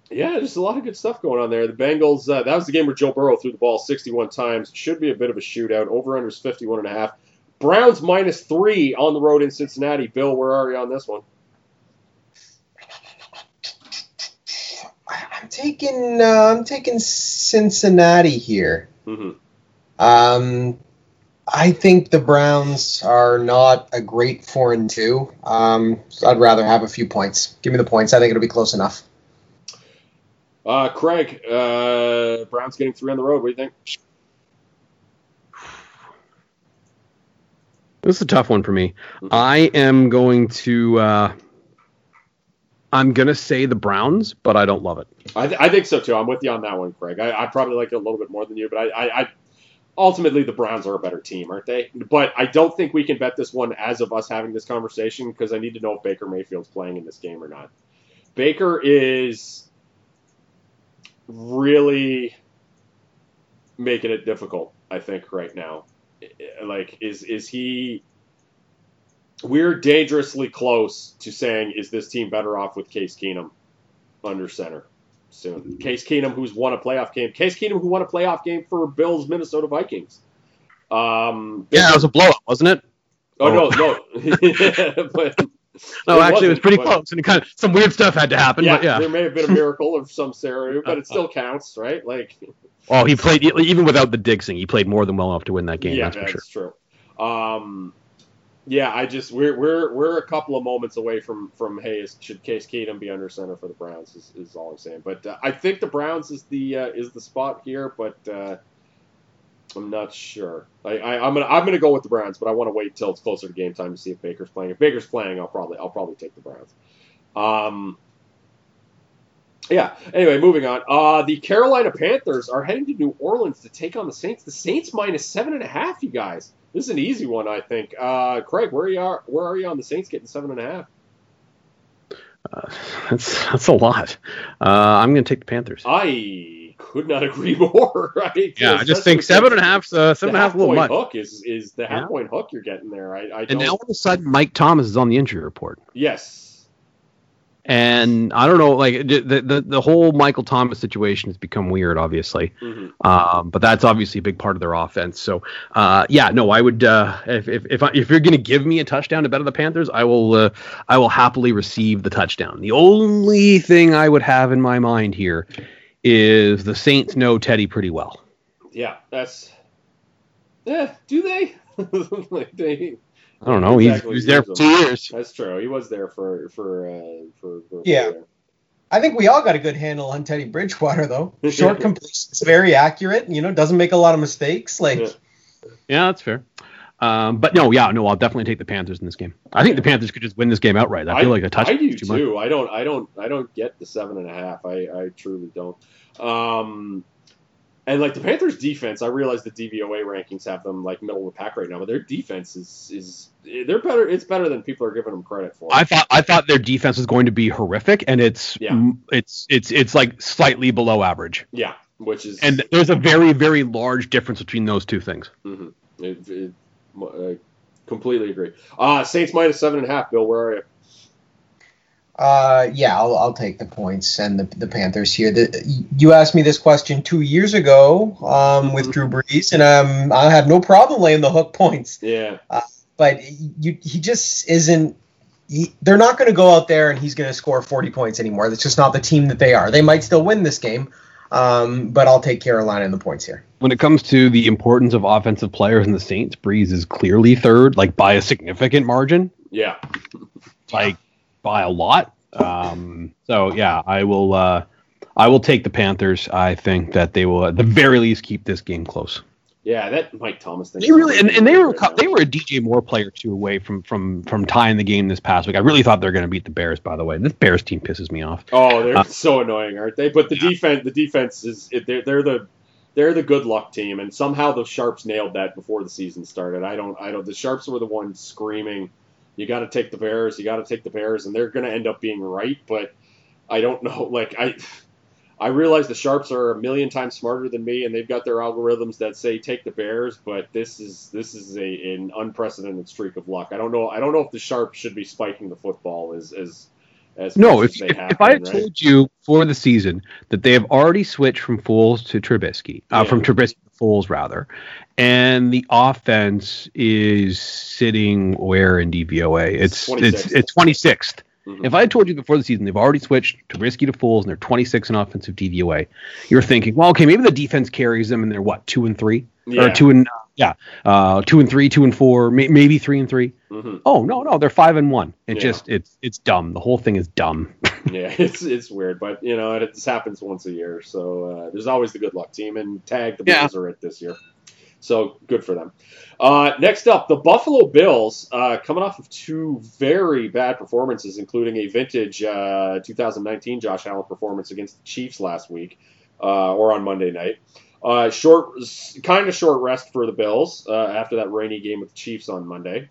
yeah, just a lot of good stuff going on there. The Bengals. Uh, that was the game where Joe Burrow threw the ball 61 times. Should be a bit of a shootout. Over under is 51 and a half. Browns minus three on the road in Cincinnati. Bill, where are you on this one? I'm taking uh, I'm taking Cincinnati here. Mm-hmm. Um, I think the Browns are not a great four and two. Um, so I'd rather have a few points. Give me the points. I think it'll be close enough. Uh, Craig, uh, Browns getting three on the road. What do you think? This is a tough one for me. I am going to. Uh, I'm gonna say the Browns, but I don't love it. I, th- I think so too. I'm with you on that one, Craig. I, I probably like it a little bit more than you, but I, I, I ultimately the Browns are a better team, aren't they? But I don't think we can bet this one as of us having this conversation because I need to know if Baker Mayfield's playing in this game or not. Baker is really making it difficult, I think, right now. Like, is is he? We're dangerously close to saying, is this team better off with Case Keenum under center soon? Case Keenum, who's won a playoff game. Case Keenum, who won a playoff game for Bills Minnesota Vikings. Um, Yeah, it was a blowout, wasn't it? Oh no, no. [laughs] but, No, It actually, it was pretty but- close, and kind of some weird stuff had to happen. yeah, but yeah. there may have been a miracle of some scenario, but it still counts, right? Like, Oh, he played even without the Dixing. He played more than well enough to win that game. yeah, that's for sure. true. Um, yeah, I just we're we're we're a couple of moments away from from hey, is, should Case Keenum be under center for the Browns? Is, is all I'm saying. But uh, I think the Browns is the uh, is the spot here, but uh, I'm not sure. I, I, I'm gonna I'm gonna go with the Browns, but I want to wait till it's closer to game time to see if Baker's playing. If Baker's playing, I'll probably I'll probably take the Browns. Um, yeah. Anyway, moving on. Uh, the Carolina Panthers are heading to New Orleans to take on the Saints. The Saints minus seven and a half. You guys, this is an easy one, I think. Uh, Craig, where are you? Are, where are you on the Saints getting seven and a half? Uh, that's that's a lot. Uh, I'm going to take the Panthers. I could not agree [laughs] more. Right? yeah, I just think seven and a half. Uh, seven and a half, a little point much. hook is is the half Yeah. point hook you're getting there. I, I don't. And now all of a sudden, Mike Thomas is on the injury report. yes. And I don't know, like the the, the whole Michael Thomas situation has become weird, obviously. hmm Um, but that's obviously a big part of their offense. So, uh, yeah, no, I would uh, if if if, I, if you're going to give me a touchdown to bet on the Panthers, I will uh, I will happily receive the touchdown. The only thing I would have in my mind here is the Saints know Teddy pretty well. Yeah, that's. Yeah, do they? [laughs] like they I don't know. He's, Exactly, he was there for two years. that's true. He was there for for uh, for, for Yeah. I think we all got a good handle on Teddy Bridgewater, though. [laughs] Yeah. Short completions, very accurate. You know, doesn't make a lot of mistakes. Like, Yeah. Yeah, that's fair. Um, but no, yeah, no, I'll definitely take the Panthers in this game. I think the Panthers could just win this game outright. I feel like a touchdown. I do too much. too. I don't. I don't. I don't get the seven and a half. I, I truly don't. Um, and like the Panthers' defense, I realize the DVOA rankings have them like middle of the pack right now, but their defense is is they're better. It's better than people are giving them credit for. I thought I thought their defense was going to be horrific, and it's Yeah. it's it's it's like slightly below average. yeah, which is And there's a very very large difference between those two things. Mm-hmm. It, it, I completely agree. Uh, Saints minus seven and a half. Bill, where are you? Uh, yeah, I'll, I'll take the points and the, the Panthers here. The, you asked me this question two years ago um, with Drew Brees, and um, I have no problem laying the hook points. Yeah, But you, he just isn't. He, they're not going to go out there and he's going to score 40 points anymore. That's just not the team that they are. They might still win this game, um, but I'll take Carolina in the points here. When it comes to the importance of offensive players in the Saints, Brees is clearly third, like by a significant margin, yeah. like by a lot. Um, so yeah, I will uh, I will take the Panthers. I think that they will at the very least keep this game close. Yeah, that Mike Thomas thing. They really and, and they were Right they were a DJ Moore player two away from from from tying the game this past week. I really thought they were going to beat the Bears. By the way, this Bears team pisses me off. Oh, they're Uh, so annoying, aren't they? But the defense, the defense is they're, they're the they're the good luck team, and somehow the Sharps nailed that before the season started. I don't, I don't. The Sharps were the ones screaming, "You got to take the Bears, you got to take the Bears," and they're going to end up being right. But I don't know. [laughs] Like I, I realize the Sharps are a million times smarter than me, and they've got their algorithms that say take the Bears. But this is this is a an unprecedented streak of luck. I don't know. I don't know if the Sharps should be spiking the football as as as No, if they if, have if I had right? told you for the season that they have already switched from Foles to Trubisky, uh, Yeah. from Trubisky to Foles rather, and the offense is sitting where in DVOA? It's it's 26th. it's twenty sixth. Mhm. If I had told you before the season they've already switched Trubisky to Foles and they're 26 in offensive DVOA, you're thinking, well, okay, maybe the defense carries them and they're what two and three Yeah. or two and yeah, uh, two and three, two and four, may, maybe three and three. Mhm. Oh no, no, they're five and one. It Yeah. just it's it's dumb. The whole thing is dumb. [laughs] [laughs] Yeah, it's it's weird, but you know it just happens once a year. So uh, there's always the good luck team, and tag the Yeah. Bills are it this year. So good for them. Uh, next up, the Buffalo Bills, uh, coming off of two very bad performances, including a vintage uh, 2019 Josh Allen performance against the Chiefs last week uh, or on Monday night. Uh, short, kind of short rest for the Bills uh, after that rainy game with the Chiefs on Monday.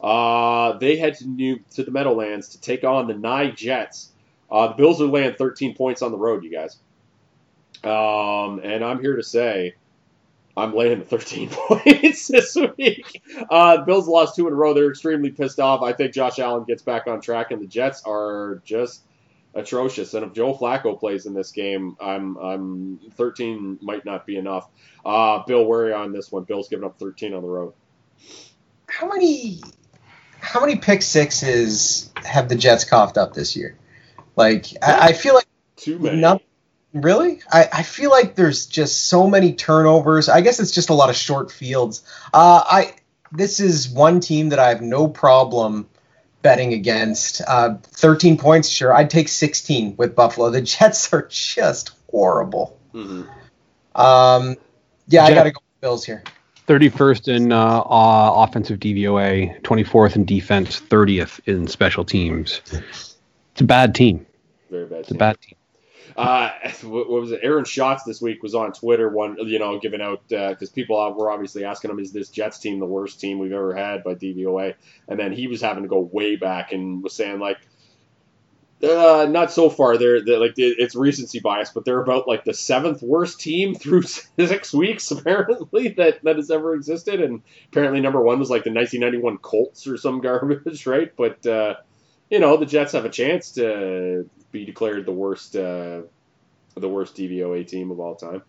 Uh, they head to New to the Meadowlands to take on the Nye Jets. Uh, the Bills are laying 13 points on the road, you guys. Um, and I'm here to say I'm laying the 13 [laughs] points this week. Uh, the Bills lost two in a row. They're extremely pissed off. I think Josh Allen gets back on track, and the Jets are just atrocious. And if Joe Flacco plays in this game, I'm I'm 13 might not be enough. Uh, Bill, where on this one? Bill's giving up 13 on the road. How many how many pick sixes have the Jets coughed up this year? Like I, I feel like Too many. No. really, I, I feel like there's just so many turnovers. I guess it's just a lot of short fields. Uh, I this is one team that I have no problem betting against. Uh, 13 points, sure. I'd take 16 with Buffalo. The Jets are just horrible. Mhm. Um, yeah, I got to go Bills here. 31st in uh, uh, offensive DVOA, 24th in defense, 30th in special teams. It's a bad team. Very bad. It's a bad team. Uh, what what was it? Aaron Schatz this week was on Twitter, one you know, giving out because people were obviously asking him, "Is this Jets team the worst team we've ever had by DVOA?" And then he was having to go way back and was saying like, uh, "Not so far. They're, they're like it's recency bias, but they're about like the seventh worst team [laughs] through six weeks apparently that that has ever existed." And apparently number one was like the 1991 Colts or some [laughs] garbage, right? But uh, you know, the Jets have a chance to be declared the worst uh, the worst DVOA team of all time.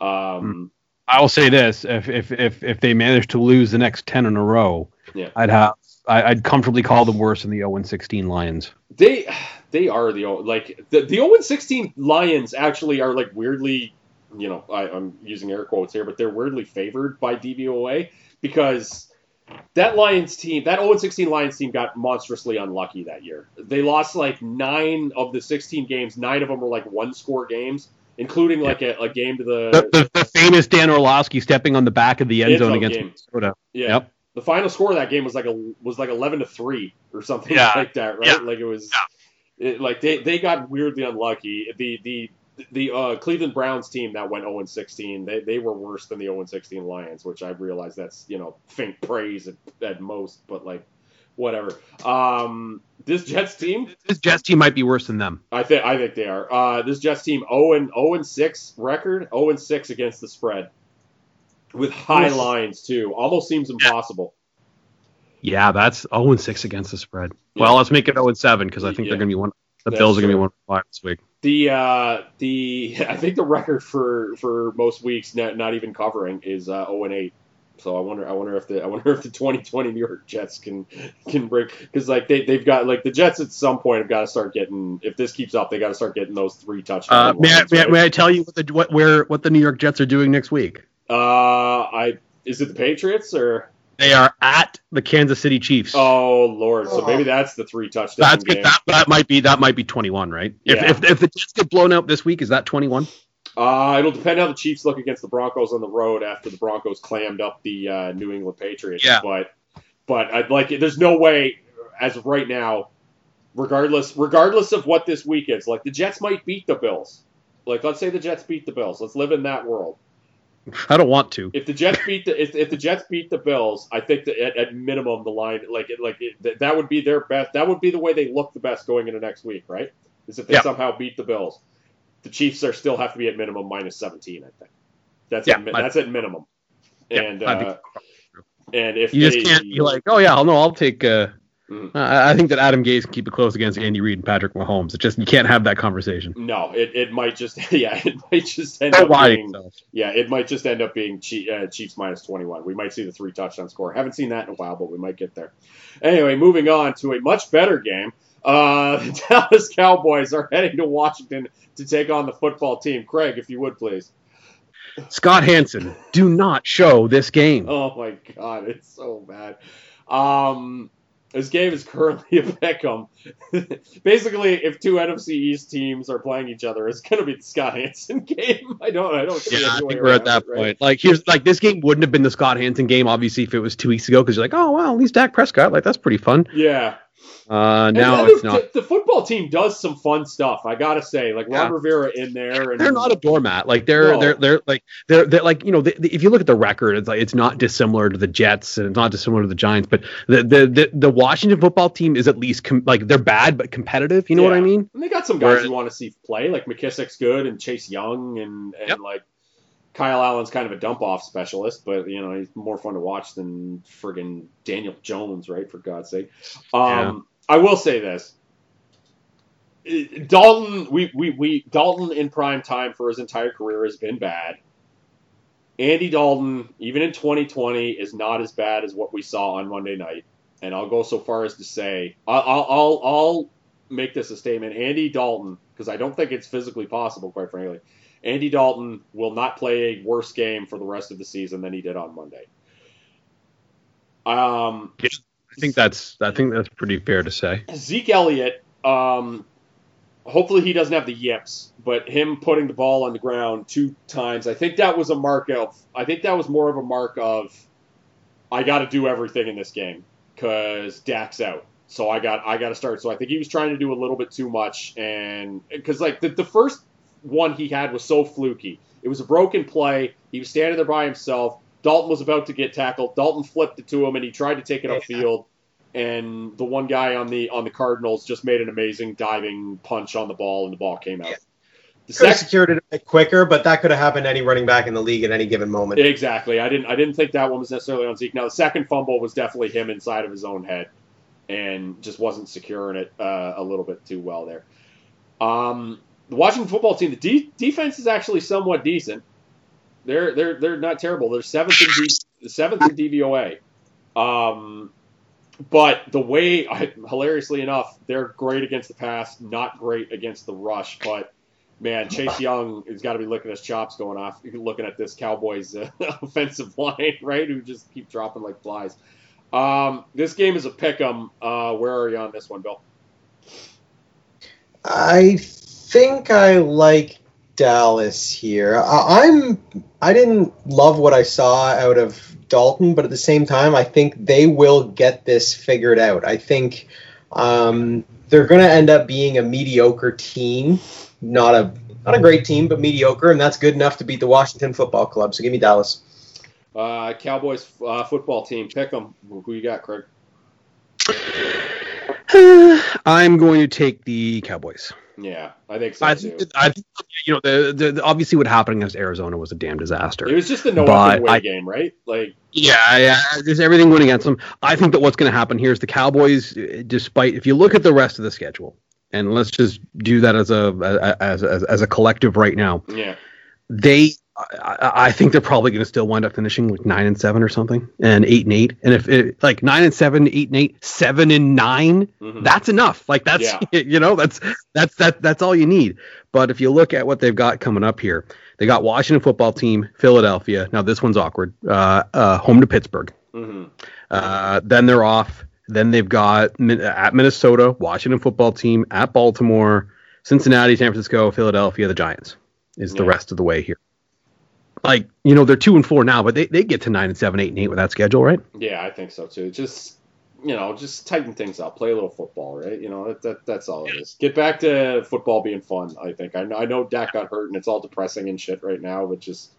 Um, I will say this: if if if, if they manage to lose the next 10 in a row, Yeah. I'd have I, I'd comfortably call them worse than the 0 16 Lions. They they are the like the the 0 16 Lions actually are like weirdly, you know, I, I'm using air quotes here, but they're weirdly favored by DVOA because that Lions team, that 0 16 Lions team, got monstrously unlucky that year. They lost like nine of the 16 games. Nine of them were like one score games, including like a, a game to The, the, the, the famous Dan Orlovsky stepping on the back of the end End zone zone against game. Minnesota. yeah. Yep. The final score of that game was like a was like 11 to three or something Yeah. like that, right? Yeah. Like it was. It, like they, they got weirdly unlucky. The the the uh, Cleveland Browns team that went 0 16, they, they were worse than the 0 16 Lions, which I realize that's you know faint praise at, at most, but like whatever. Um, this Jets team, This Jets team might be worse than them. I think I think they are. Uh, this Jets team 0 and 0 and 6 record, 0 and 6 against the spread, with high lines too. Almost seems impossible. Yeah, that's 0 6 against the spread. Yeah. Well, let's make it 0 7 because I think Yeah. they're going to be one. The That's Bills are going to be true. one five this week. The uh, the [laughs] I think the record for for most weeks not, not even covering is uh, 0 and 8. So I wonder I wonder if the I wonder if the 2020 New York Jets can can break because like they they've got like the Jets at some point have got to start getting if this keeps up they got to start getting those three Uh, touchdowns. may, I, may, I, may I tell you what the what where what the New York Jets are doing next week? uh, I is it the Patriots or They are at the Kansas City Chiefs. oh lord so Oh. maybe that's the three touchdown that's game. that, that might be that might be 21, right? If, Yeah. if if the Jets get blown out this week, is that 21? Uh, it'll depend how the Chiefs look against the Broncos on the road after the Broncos clammed up the uh, New England Patriots. Yeah. But but I'd like it. There's no way as of right now, regardless regardless of what this week is, like the Jets might beat the Bills. Like let's say the Jets beat the Bills. Let's live in that world. I don't want to. If the Jets beat the if, if the Jets beat the Bills, I think that at, at minimum the line like it, like it, that- would be their best. That would be the way they look the best going into next week, right? Is if they Yeah. somehow beat the Bills. The Chiefs are still have to be at minimum minus 17, I think. That's Yeah, at, that's at minimum. Yeah, and uh, and if You they, just can't be like, oh yeah, I'll no, I'll take. Uh, Mhm. I I think that Adam Gase can keep it close against Andy Reid and Patrick Mahomes. It just you can't have that conversation. no, it, it might just [laughs] yeah, it might just end Don't up being yourself. yeah, it might just end up being Chief, uh, Chiefs minus 21. We might see the three touchdown score. Haven't seen that in a while, but we might get there. Anyway, moving on to a much better game. Uh, [laughs] the Dallas Cowboys are heading to Washington to take on the football team. Craig, if you would please. Scott Hanson, do not show this game. Oh my god, it's so bad. Um, this game is currently [laughs] a pick'em. Basically, if two NFC East teams are playing each other, it's going to be the Scott Hanson [laughs] game. I don't, I don't. see Yeah, I think we're at that it, right? point. Like here's like this game wouldn't have been the Scott Hanson game, obviously, if it was two weeks ago, because you're like, oh wow, at least Dak Prescott, like that's pretty fun. Yeah. Uh, now the, it's not. The, the football team does some fun stuff. I gotta say, like Ron Yeah. Rivera in there, and They're not a doormat. Like they're No. they're they're like they're they're like you know the, the- if you look at the record, it's like it's not dissimilar to the Jets and it's not dissimilar to the Giants, but the the the, the Washington football team is at least com- like they're bad but competitive. You know what I mean? And they got some guys Whereas- you want to see play, like McKissic's good and Chase Young and, and Yep. like Kyle Allen's kind of a dump off specialist, but you know he's more fun to watch than friggin' Daniel Jones, right? For God's sake. Um, I will say this. Dalton, we, we, we Dalton in prime time for his entire career has been bad. Andy Dalton, even in 2020, is not as bad as what we saw on Monday night. And I'll go so far as to say, I'll, I'll, I'll, make this a statement. Andy Dalton, because I don't think it's physically possible, quite frankly. Andy Dalton will not play a worse game for the rest of the season than he did on Monday. Um, think that's I think that's pretty fair to say. Zeke Elliott, um, hopefully he doesn't have the yips, but him putting the ball on the ground two times, I think that was a mark of. I think that was more of a mark of. I got to do everything in this game because Dak's out, so I got I got to start. So I think he was trying to do a little bit too much, and because like the, the first one he had was so fluky. It was a broken play. He was standing there by himself. Dalton was about to get tackled. Dalton flipped it to him, and he tried to take it upfield. And the one guy on the on the Cardinals just made an amazing diving punch on the ball, and the ball came out. Yeah. The Could second, secured it a bit quicker, but that could have happened to any running back in the league at any given moment. exactly. I didn't I didn't think that one was necessarily on Zeke. Now the second fumble was definitely him inside of his own head, and just wasn't securing it uh, a little bit too well there. Um, the Washington football team, the de- defense is actually somewhat decent. They're they're they're not terrible. They're seventh in D- seventh in DVOA. Um, but the way, hilariously enough, they're great against the pass, not great against the rush. But man, Chase Young has got to be licking his chops going off, looking at this Cowboys uh, [laughs] offensive line, [laughs] right? Who just keep dropping like flies. Um, this game is a pick 'em. Uh, where are you on this one, Bill? I think I like Dallas here. I, I'm I didn't love what I saw out of Dalton, but at the same time, I think they will get this figured out. I think um, they're going to end up being a mediocre team, not a not a great team, but mediocre, and that's good enough to beat the Washington Football Club. So give me Dallas. Uh, Cowboys uh, football team, pick them. Who you got, Craig? [sighs] I'm going to take the Cowboys. Yeah, I think so I too. think, I you know the, the, the obviously what happened against Arizona was a damn disaster. It was just a no But way I- game, right? Like, Yeah, yeah. There's everything went against them. I think that what's going to happen here is the Cowboys, despite if you look at the rest of the schedule, and let's just do that as a as as, as a collective right now, yeah, they. I, I think they're probably going to still wind up finishing like nine and seven or something, and eight and eight. And if it, like nine and seven, eight and eight, seven and 9 Mhm. that's enough. Like that's Yeah. [laughs] you know that's that's that that's all you need. But if you look at what they've got coming up here, they got Washington football team, Philadelphia. Now this one's awkward. Uh, uh, home to Pittsburgh. hmm Uh, then they're off. Then they've got at Minnesota, Washington football team, at Baltimore, Cincinnati, San Francisco, Philadelphia, the Giants is the rest of the way here. Like, you know, they're two and four now, but they, they get to nine and seven, eight and eight with that schedule, right? yeah, I think so too. Just you know, just tighten things up, play a little football, right? You know, that, that that's all it is. Get back to football being fun. I think. I know, I know Dak got hurt and it's all depressing and shit right now, but just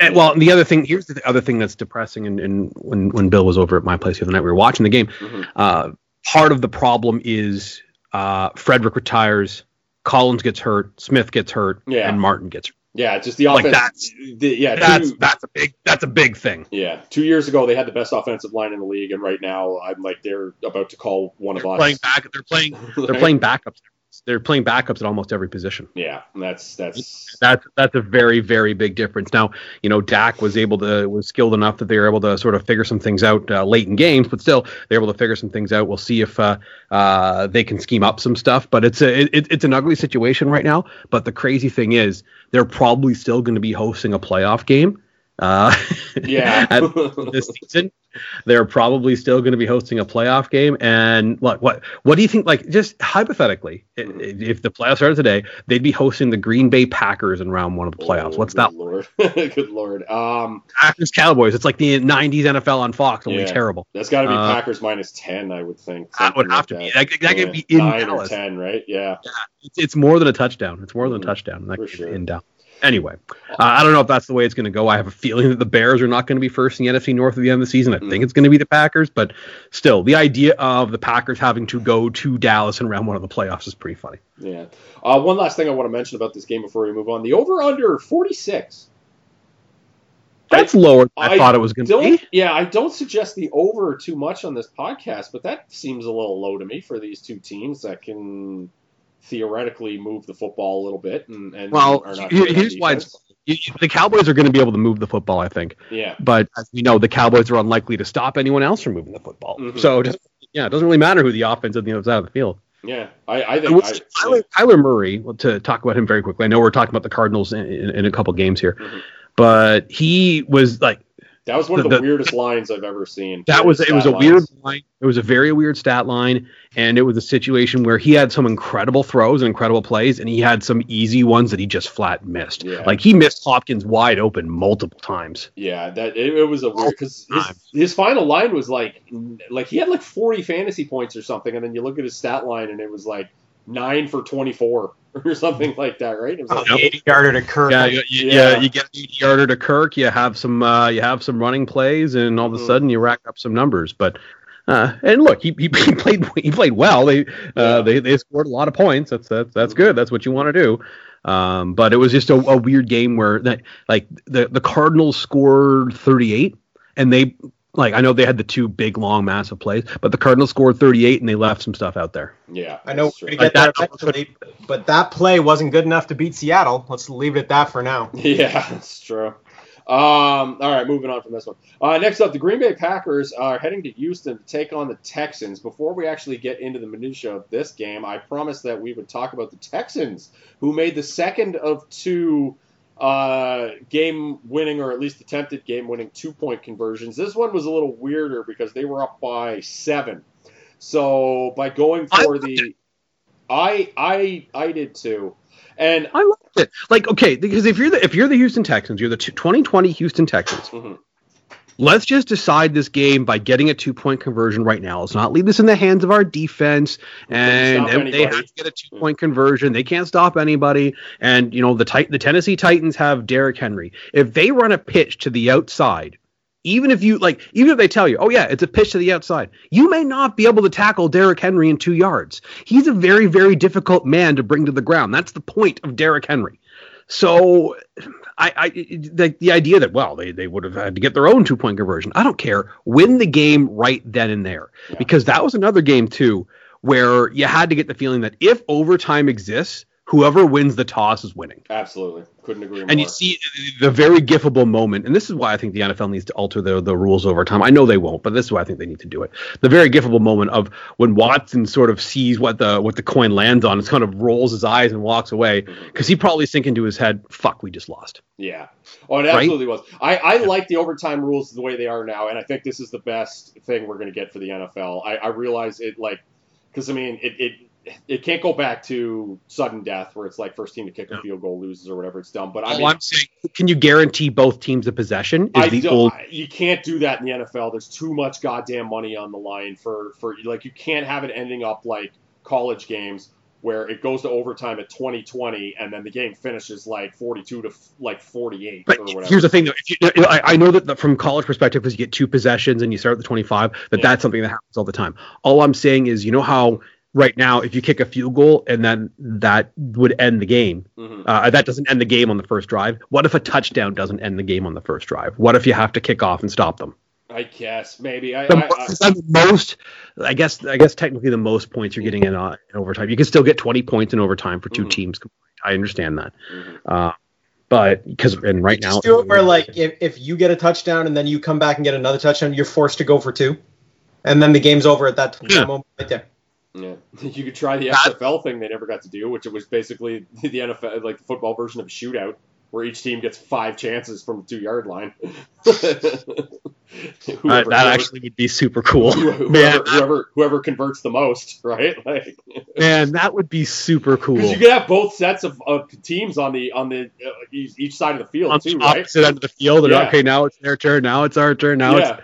And, well, and the other thing, here's the other thing that's depressing. And, and when, when Bill was over at my place the other night, we were watching the game. mhm. Uh, part of the problem is uh, Frederick retires, Collins gets hurt, Smith gets hurt, Yeah. and Martin gets hurt. Yeah, just the Like offense. that's- the, yeah, That's two, that's a big that's a big thing. yeah. Two years ago they had the best offensive line in the league, and right now I'm like they're about to call one They're of us. playing back. They're playing. They're [laughs] playing backups. They're playing backups at almost every position. Yeah, that's that's That's that's a very very big difference. Now you know Dak was able to was skilled enough that they were able to sort of figure some things out uh, late in games, but still they're able to figure some things out. We'll see if uh, uh, they can scheme up some stuff. But it's a it, it's an ugly situation right now. But the crazy thing is they're probably still going to be hosting a playoff game. Uh, yeah. [laughs] this season. They're probably still going to be hosting a playoff game. And what what what do you think? Like just hypothetically, Mhm. i- if the playoffs started today, they'd be hosting the Green Bay Packers in round one of the playoffs. Oh, What's that? Lord, [laughs] good lord. Um, Packers Cowboys. It's like the '90s NFL on Fox, only Yeah. terrible. that's got to be Uh, Packers minus ten, I would think. That would have to like be. That, that Yeah, could be in nine Dallas. or ten, right? Yeah. It's, it's more than a touchdown. It's more than a touchdown. That For could be in Dallas. Anyway, uh, I don't know if that's the way it's going to go. I have a feeling that the Bears are not going to be first in the NFC North at the end of the season. I think it's going to be the Packers, but still, the idea of the Packers having to go to Dallas in round one of the playoffs is pretty funny. Yeah. Uh, one last thing I want to mention about this game before we move on: the over/under 46. That's lower than I, I thought it was going to be. Yeah, I don't suggest the over too much on this podcast, but that seems a little low to me for these two teams that can theoretically move the football a little bit and, and Well, are not here- great on here's why it's- You- you- The Cowboys are going to be able to move the football, I think, Yeah. but as we know, the Cowboys are unlikely to stop anyone else from moving the football. Mhm. So, it yeah, it doesn't really matter who the offense on the other side of the field. Yeah. I, I think. I, say Kyler, Kyler Murray, well, to talk about him very quickly, I know we're talking about the Cardinals in, in, in a couple games here, Mhm. but he was like, That was one of The- the, weirdest lines I've ever seen. That was it was a Stat weird line. It was a very weird stat line, and it was a situation where he had some incredible throws and incredible plays, and he had some easy ones that he just flat missed. Yeah. Like he missed Hopkins wide open multiple times. Yeah, that it, it was a weird because his, his final line was like like he had like 40 fantasy points or something, and then you look at his stat line and it was like nine for 24 [laughs] or something like that, right? It was like, Oh, the 80 yarder to Kirk. Yeah, you, you, Yeah. yeah. you get 80 yarder to Kirk. You have some uh, you have some running plays, and all of a Mhm. sudden you rack up some numbers. But uh, and look, he, he, [laughs] he played he played well. They Yeah. uh, they they scored a lot of points. That's that's that's good. That's what you want to do. Um, but it was just a, a weird game where that like the the Cardinals scored 38, and they like I know they had the two big long massive plays, but the Cardinals scored 38 and they left some stuff out there. yeah, I know we're going to get Like there that- eventually, but that play wasn't good enough to beat Seattle. Let's leave it at that for now. [laughs] Yeah, that's true. Um, all right, moving on from this one. Uh, next up, the Green Bay Packers are heading to Houston to take on the Texans. Before we actually get into the minutia of this game, I promised that we would talk about the Texans, who made the second of two uh, game-winning, or at least attempted game-winning two-point conversions. This one was a little weirder because they were up by seven. So by going for loved the, I I I did too, and I liked it. Like, okay, because if you're the if you're the Houston Texans, you're the 2020 Houston Texans. Mhm. Let's just decide this game by getting a two point conversion right now. Let's not leave this in the hands of our defense. And, and they have to get a two point conversion. They can't stop anybody. And you know the tit- the Tennessee Titans have Derrick Henry. If they run a pitch to the outside, even if you like, even if they tell you, oh yeah, it's a pitch to the outside, you may not be able to tackle Derrick Henry in two yards. He's a very, very difficult man to bring to the ground. That's the point of Derrick Henry. So, I, I the, the idea that well, they, they would have had to get their own two point conversion. I don't care. Win the game right then and there, Yeah. because that was another game too where you had to get the feeling that if overtime exists, whoever wins the toss is winning. absolutely couldn't agree more. And you see the very gifable moment, and this is why I think the NFL needs to alter the, the rules over time. I know they won't, but this is why I think they need to do it. The very gifable moment of when Watson sort of sees what the what the coin lands on, and kind of rolls his eyes and walks away mm-hmm. because he probably thinking into his head, "Fuck, we just lost." Yeah. Oh, it Right? absolutely was. I, I like the overtime rules the way they are now, and I think this is the best thing we're going to get for the NFL. I, I realize it, like, because I mean, it, it it can't go back to sudden death where it's like first team to kick a field goal loses or whatever it's done. But I mean, I'm saying, can you guarantee both teams a possession? Is I the old you can't do that in the NFL. There's too much goddamn money on the line for for like you can't have it ending up like college games where it goes to overtime at 2020 and then the game finishes like 42 to like 48 But or whatever. here's the thing, though. If you, I, I know that the, from college perspective, because you get two possessions and you start at the 25, that Yeah. that's something that happens all the time. All I'm saying is, you know how right now, if you kick a field goal and then that would end the game, Mhm. uh, that doesn't end the game on the first drive. What if a touchdown doesn't end the game on the first drive? What if you have to kick off and stop them? I guess maybe I, The, I, I, the most, I guess, I guess technically the most points you're getting in, uh, in overtime. You can still get 20 points in overtime for 2 Mhm. teams. I understand that, mhm. uh, but because and right now, Just do it where like if, if you get a touchdown and then you come back and get another touchdown, you're forced to go for two, and then the game's over at that Yeah. moment right there. Yeah, [laughs] you could try the That- XFL thing they never got to do, which it was basically [laughs] the NFL, like the football version of a shootout, where each team gets five chances from the two yard line. [laughs] Uh, whoever, that whoever- actually would be super cool. whoever, Man, whoever whoever converts the most, right? Like, man, that would be super cool. because you could have both sets of, of teams on the on the uh, each, each side of the field On too, the right? opposite end of the field, Yeah. okay, now it's their turn. Now it's our turn. Now yeah, it's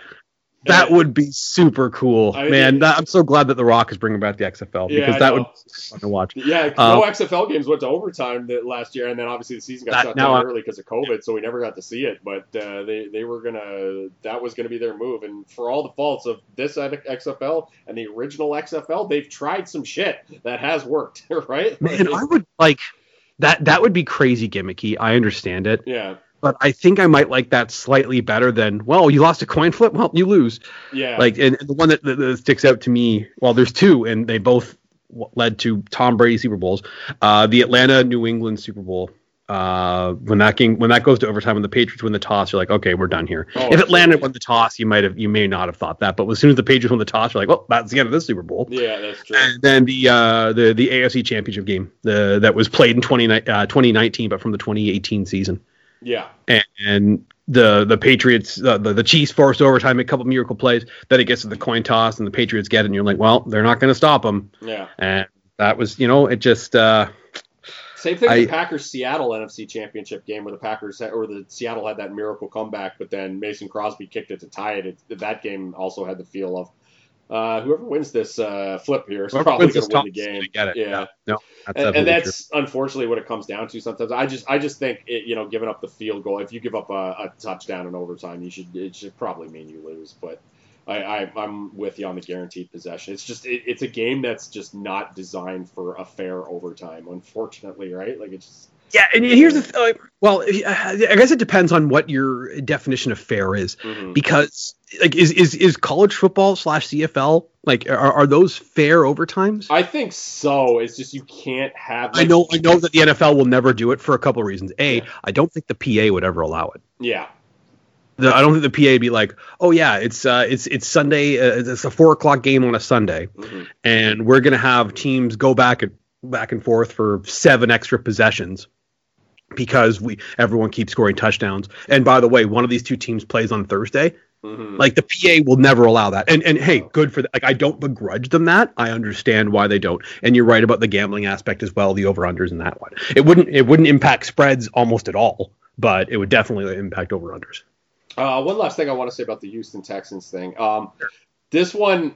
that Yeah. would be super cool, I man. it- that, I'm so glad that The Rock is bringing back the XFL because I that would be fun to watch. Yeah, Um, no XFL games went to overtime that last year, and then obviously the season got That- shut down I- early because of COVID, so we never got to see it. But uh, they they were gonna that was gonna be their move, and for all the faults of this XFL and the original XFL, they've tried some shit that has worked, [laughs] right? Man, I would like that. That would be crazy gimmicky. I understand it, yeah, but I think I might like that slightly better than well, you lost a coin flip. Well, you lose. yeah, Like, and, and the one that, that, that sticks out to me, well, there's two, and they both w- led to Tom Brady Super Bowls. Uh, the Atlanta New England Super Bowl. Uh, when that game when that goes to overtime and the Patriots win the toss, you're like, okay, we're done here. Oh, if Atlanta absolutely. won the toss, you might have you may not have thought that, but as soon as the Patriots won the toss, you're like, well, that's the end of this Super Bowl. yeah, that's true. And then the uh, the the AFC Championship game, the that was played in 20, uh, 2019, but from the 2018 season Yeah, and, and the the Patriots uh, the the Chiefs forced overtime, a couple miracle plays. Then it gets to the coin toss, and the Patriots get it, and you're like, well, they're not going to stop them. Yeah. And that was, you know, it just. Uh, Same thing I- with the Packers Seattle NFC Championship game where the Packers had, or the Seattle had that miracle comeback, but then Mason Crosby kicked it to tie it. it that game also had the feel of uh, whoever wins this uh, flip here is Whoever probably going to win the game. it. Yeah. no, that's and, and that's unfortunately what it comes down to sometimes. I just I just think it, you know giving up the field goal. If you give up a, a touchdown in overtime, you should it should probably mean you lose. But I, I I'm with you on the guaranteed possession. It's just it, it's a game that's just not designed for a fair overtime. Unfortunately, right? Like it's just Yeah, and here's the th- uh, well, I guess it depends on what your definition of fair is, mhm. because like is is is college football slash CFL like are, are those fair overtimes? I think so. It's just you can't have. I know I know that the NFL will never do it for a couple of reasons. A, Yeah. I don't think the PA would ever allow it. Yeah. The, I don't think the PA would be like, oh yeah, it's uh, it's it's Sunday, uh, it's a four o'clock game on a Sunday, mhm. and we're gonna have teams go back and back and forth for seven extra possessions because we everyone keeps scoring touchdowns. And by the way, one of these two teams plays on Thursday. Mhm. Like the PA will never allow that. And and hey, good for that. Like I don't begrudge them that. I understand why they don't. And you're right about the gambling aspect as well, the over unders in that one. It wouldn't it wouldn't impact spreads almost at all, but it would definitely impact over unders. Uh, one last thing I want to say about the Houston Texans thing. Um, this one,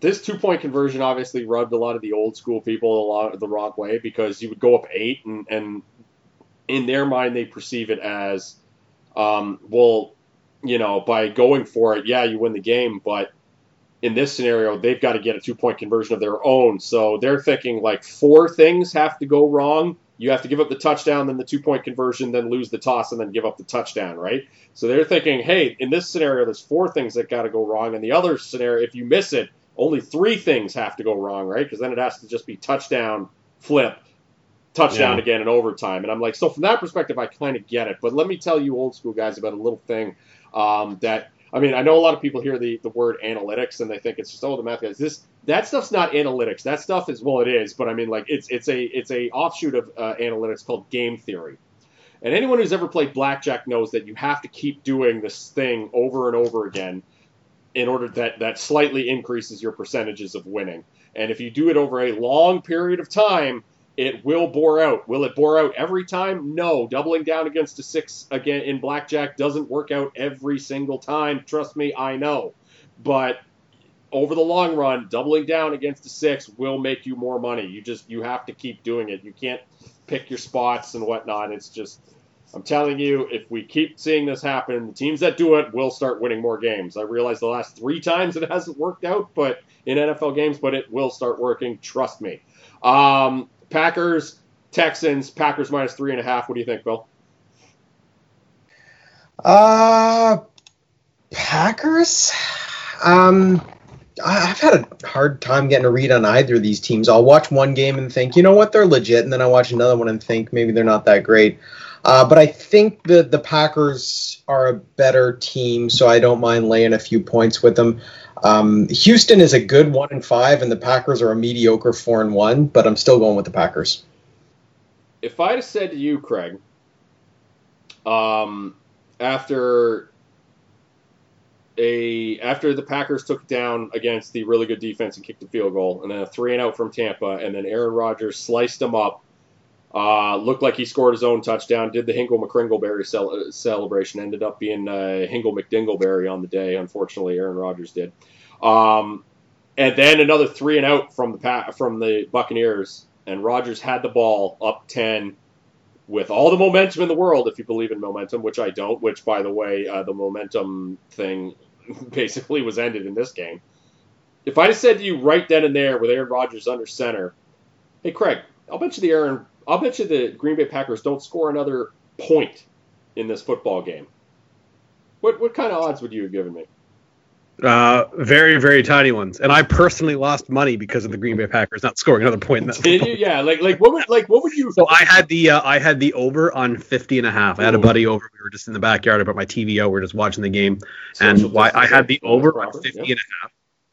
this two point conversion obviously rubbed a lot of the old school people a lot the wrong way because you would go up eight and, and in their mind they perceive it as, um, well, you know, by going for it, yeah, you win the game, but in this scenario, they've got to get a two point conversion of their own. So they're thinking like four things have to go wrong. You have to give up the touchdown, then the two point conversion, then lose the toss, and then give up the touchdown, right? So they're thinking, hey, in this scenario, there's four things that got to go wrong. In the other scenario, if you miss it, only three things have to go wrong, right? Because then it has to just be touchdown, flip, touchdown Yeah. again, and overtime. And I'm like, so from that perspective, I kind of get it. But let me tell you, old school guys, about a little thing um, that I mean, I know a lot of people hear the, the word analytics and they think it's just oh the math guys. This that stuff's not analytics. That stuff is well, it is, but I mean like it's it's a it's a offshoot of uh, analytics called game theory. And anyone who's ever played blackjack knows that you have to keep doing this thing over and over again in order that that slightly increases your percentages of winning. And if you do it over a long period of time, it will bore out. Will it bore out every time? No. Doubling down against a six again in blackjack doesn't work out every single time. Trust me, I know. But over the long run, doubling down against a six will make you more money. You just you have to keep doing it. You can't pick your spots and whatnot. It's just I'm telling you, if we keep seeing this happen, the teams that do it will start winning more games. I realize the last three times it hasn't worked out, but in NFL games, but it will start working. Trust me. Um, Packers, Texans, Packers minus three and a half. What do you think, Bill? Uh, Packers. Um, I've had a hard time getting a read on either of these teams. I'll watch one game and think, you know what, they're legit, and then I watch another one and think maybe they're not that great. Uh, but I think the the Packers are a better team, so I don't mind laying a few points with them. Um, Houston is a good one and five, and the Packers are a mediocre four and one. But I'm still going with the Packers. If I'd have said to you, Craig, um, after a after the Packers took down against the really good defense and kicked the field goal, and then a three and out from Tampa, and then Aaron Rodgers sliced them up. Uh, looked like he scored his own touchdown. Did the Hingle McCringleberry cel- celebration? Ended up being uh, Hingle McDingleberry on the day. Unfortunately, Aaron Rodgers did. Um, and then another three and out from the pa- from the Buccaneers, and Rodgers had the ball up ten with all the momentum in the world, if you believe in momentum, which I don't. Which, by the way, uh, the momentum thing [laughs] basically was ended in this game. If I said to you right then and there with Aaron Rodgers under center, hey Craig, I'll bet you the Aaron, I'll bet you the Green Bay Packers don't score another point in this football game. What what kind of odds would you have given me? Uh, very very tiny ones. And I personally lost money because of the Green Bay Packers not scoring another point in that. Did you? Yeah, like like what would like what would you? So I had the uh, I had the over on 50 and a half. I had a buddy over. We were just in the backyard about my TVO. We were just watching the game. And why I had the over Proper, on 50 yeah. and a half.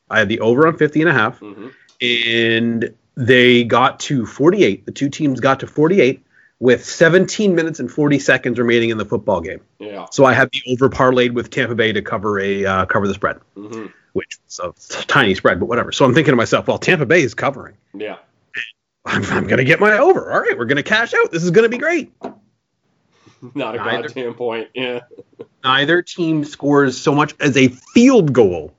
I had the over on 50 and a half. Mhm. And they got to 48. The two teams got to 48 with 17 minutes and 40 seconds remaining in the football game. Yeah. So I have the over parlayed with Tampa Bay to cover a uh, cover the spread, hmm which is a tiny spread, but whatever. So I'm thinking to myself, well, Tampa Bay is covering. Yeah. [laughs] I'm, I'm going to get my over. All right, we're going to cash out. This is going to be great. [laughs] Not a Neither. goddamn point. Yeah. [laughs] Neither team scores so much as a field goal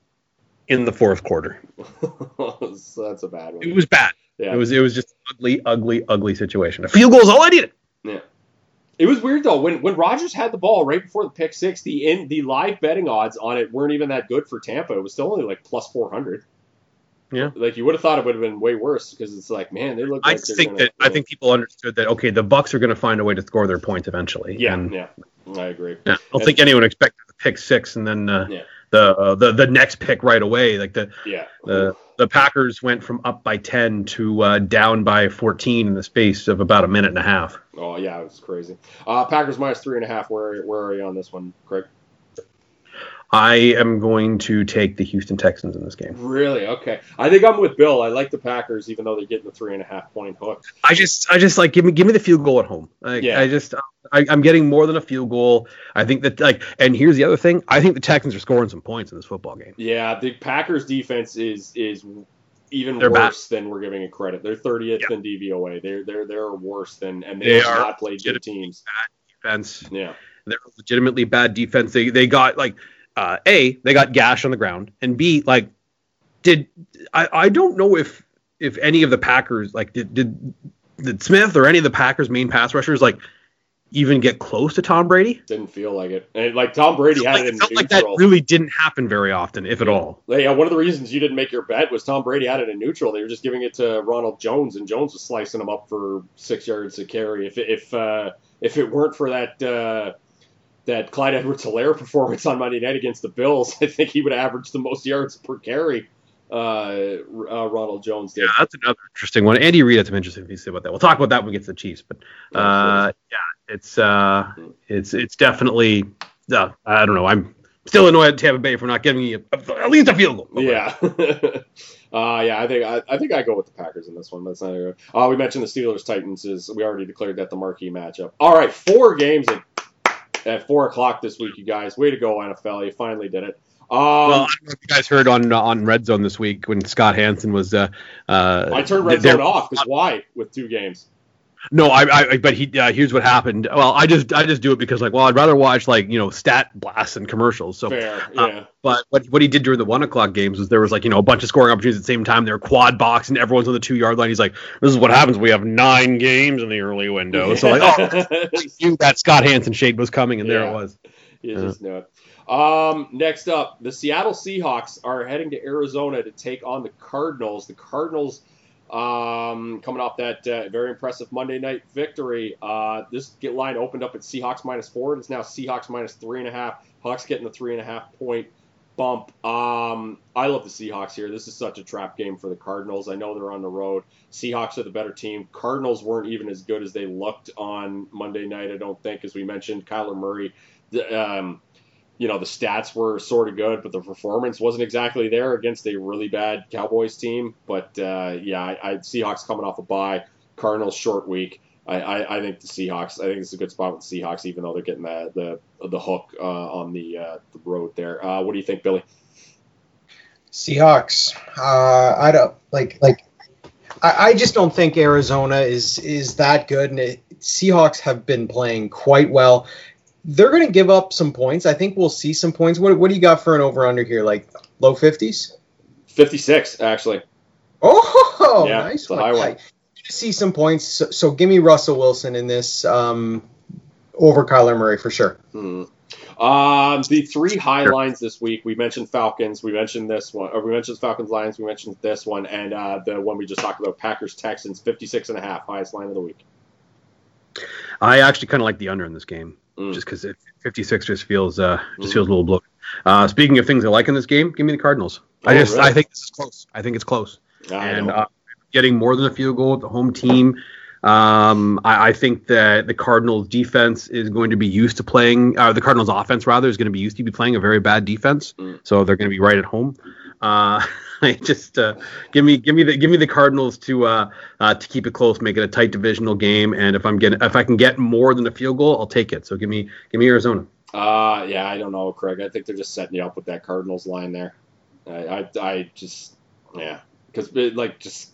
in the fourth quarter. so that's a bad one. It was bad. Yeah. It was it was just ugly, ugly, ugly situation. A field goal is all I needed. Yeah. It was weird though when when Rodgers had the ball right before the pick six. The in the live betting odds on it weren't even that good for Tampa. It was still only like plus four hundred. Yeah. Like you would have thought it would have been way worse because it's like man they look. I Like just they're think gonna- that I think people understood that okay, the Bucs are going to find a way to score their points eventually. Yeah. And, Yeah. I agree. yeah, I don't think anyone expected the pick six and then uh, Yeah. the, uh, the the next pick right away. Like the Yeah. the the Packers went from up by ten to uh, down by fourteen in the space of about a minute and a half. Oh yeah, it was crazy. Uh, Packers minus three and a half. Where where are you on this one, Craig? I am going to take the Houston Texans in this game. Really? Okay. I think I'm with Bill. I like the Packers, even though they're getting the three and a half point hook. I just, I just like give me, give me the field goal at home. Like, Yeah. I just, I, I'm getting more than a field goal. I think that, like, and here's the other thing. I think the Texans are scoring some points in this football game. Yeah, the Packers defense is is even They're worse than we're giving it credit. They're 30th Yeah. in DVOA. They're they're they're worse than and they, They have are not played good teams. Defense, Yeah. they're legitimately bad defense. They, they got like, uh, a, they got gash on the ground, and b, like, did I, I don't know if, if any of the Packers, like, did, did, did Smith or any of the Packers main pass rushers like even get close to Tom Brady? Didn't feel like it. And like Tom Brady had Like, it in felt like that really didn't happen very often, if at all. Yeah, one of the reasons you didn't make your bet was Tom Brady had it in neutral. They were just giving it to Ronald Jones, and Jones was slicing him up for six yards to carry. If if uh, if it weren't for that uh, that Clyde Edwards-Helaire performance on Monday night against the Bills, [laughs] I think he would average the most yards per carry. Uh, uh, Ronald Jones did. Yeah, that's another interesting one. Andy Reid had some interesting things to say about that. We'll talk about that when we get to the Chiefs. But uh, yeah, it's uh, it's it's definitely. Uh, I don't know. I'm still annoyed at Tampa Bay for not giving you at least a field goal. Yeah. [laughs] uh, yeah, I think I, I think I go with the Packers in this one. That's not a, uh, we mentioned the Steelers Titans is we already declared that the marquee matchup. All right, four games at four o'clock this week, you guys. Way to go, NFL! You finally did it. Um, Well, I don't know if you guys heard on on Red Zone this week when Scott Hanson was. Uh, uh, I turned red zone off because why? With two games. No, I, I but he uh, here's what happened. Well, I just I just do it because like well I'd rather watch like you know stat blasts and commercials. So Fair, uh. But what, what he did during the one o'clock games was there was like you know a bunch of scoring opportunities at the same time. They're quad box and everyone's on the two yard line. He's like, this is what happens. We have nine games in the early window. So like, oh, [laughs] I knew that Scott Hanson shade was coming, and there it was. You Yeah. just know it. Um, next up, the Seattle Seahawks are heading to Arizona to take on the Cardinals. The Cardinals, um, coming off that uh, very impressive Monday night victory. Uh, this line opened up at Seahawks minus four. It's now Seahawks minus three and a half. Hawks getting the three and a half point bump. Um, I love the Seahawks here. This is such a trap game for the Cardinals. I know they're on the road. Seahawks are the better team. Cardinals weren't even as good as they looked on Monday night. I don't think, as we mentioned, Kyler Murray. The, um, you know the stats were sort of good, but the performance wasn't exactly there against a really bad Cowboys team. But uh, yeah, I, I Seahawks coming off a bye, Cardinals short week. I, I, I think the Seahawks. I think it's a good spot with the Seahawks, even though they're getting the the, the hook uh, on the uh, the road there. Uh, what do you think, Billy? Seahawks. Uh, I don't like like. I, I just don't think Arizona is is that good, and it, Seahawks have been playing quite well. They're going to give up some points. I think we'll see some points. What what do you got for an over under here? Like low fifties? Fifty six, actually. Oh, Yeah, nice one. high one. Yeah, you're gonna see some points. So, so give me Russell Wilson in this um, over Kyler Murray for sure. Hmm. Um, the three high lines this week. We mentioned Falcons. We mentioned this one. Or we mentioned Falcons Lions. We mentioned this one, and uh, the one we just talked about, Packers Texans, 56 and a half, highest line of the week. I actually kind of like the under in this game, Mm. just because 56 just feels uh just Mm. feels a little bloated. Uh, speaking of things I like in this game, give me the Cardinals. I Oh, just really? I think this is close. I think it's close. I and uh, getting more than a field goal at the home team. Um, I, I think that the Cardinals defense is going to be used to playing, uh, the Cardinals offense rather is going to be used to be playing a very bad defense. Mm. So they're going to be right at home. Uh, [laughs] I just uh, give me give me the give me the Cardinals to uh, uh, to keep it close, make it a tight divisional game, and if I'm getting if I can get more than a field goal, I'll take it. So give me give me Arizona. Uh, yeah, I don't know, Craig. I think they're just setting you up with that Cardinals line there. I, I, I just, yeah, because like just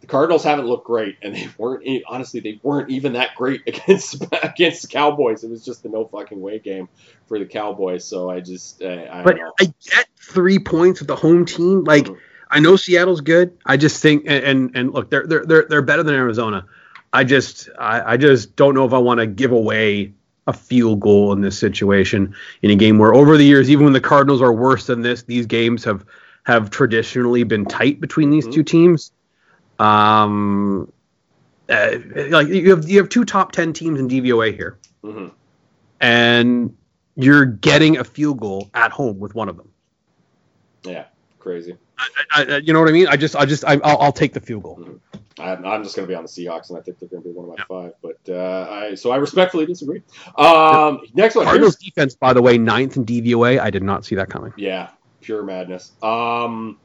the Cardinals haven't looked great, and they weren't honestly they weren't even that great [laughs] against against the Cowboys. It was just the no fucking way game for the Cowboys. So I just, uh, I don't But know. I get three points with the home team. Like Mhm. I know Seattle's good. I just think and and, and look, they're they're they're they're better than Arizona. I just I, I just don't know if I want to give away a field goal in this situation in a game where over the years, even when the Cardinals are worse than this, these games have have traditionally been tight between these Mhm. two teams. Um, uh, like you have you have two top ten teams in DVOA here, Mhm. and you're getting a field goal at home with one of them. Yeah, crazy. I, I, you know what I mean? I just, I just, I, I'll, I'll take the field goal. I'm, I'm just going to be on the Seahawks, and I think they're going to be one of my five. But uh, I so I respectfully disagree. Um, next one. Cardinals here's- defense, by the way, ninth in DVOA. I did not see that coming. Yeah, pure madness. Um,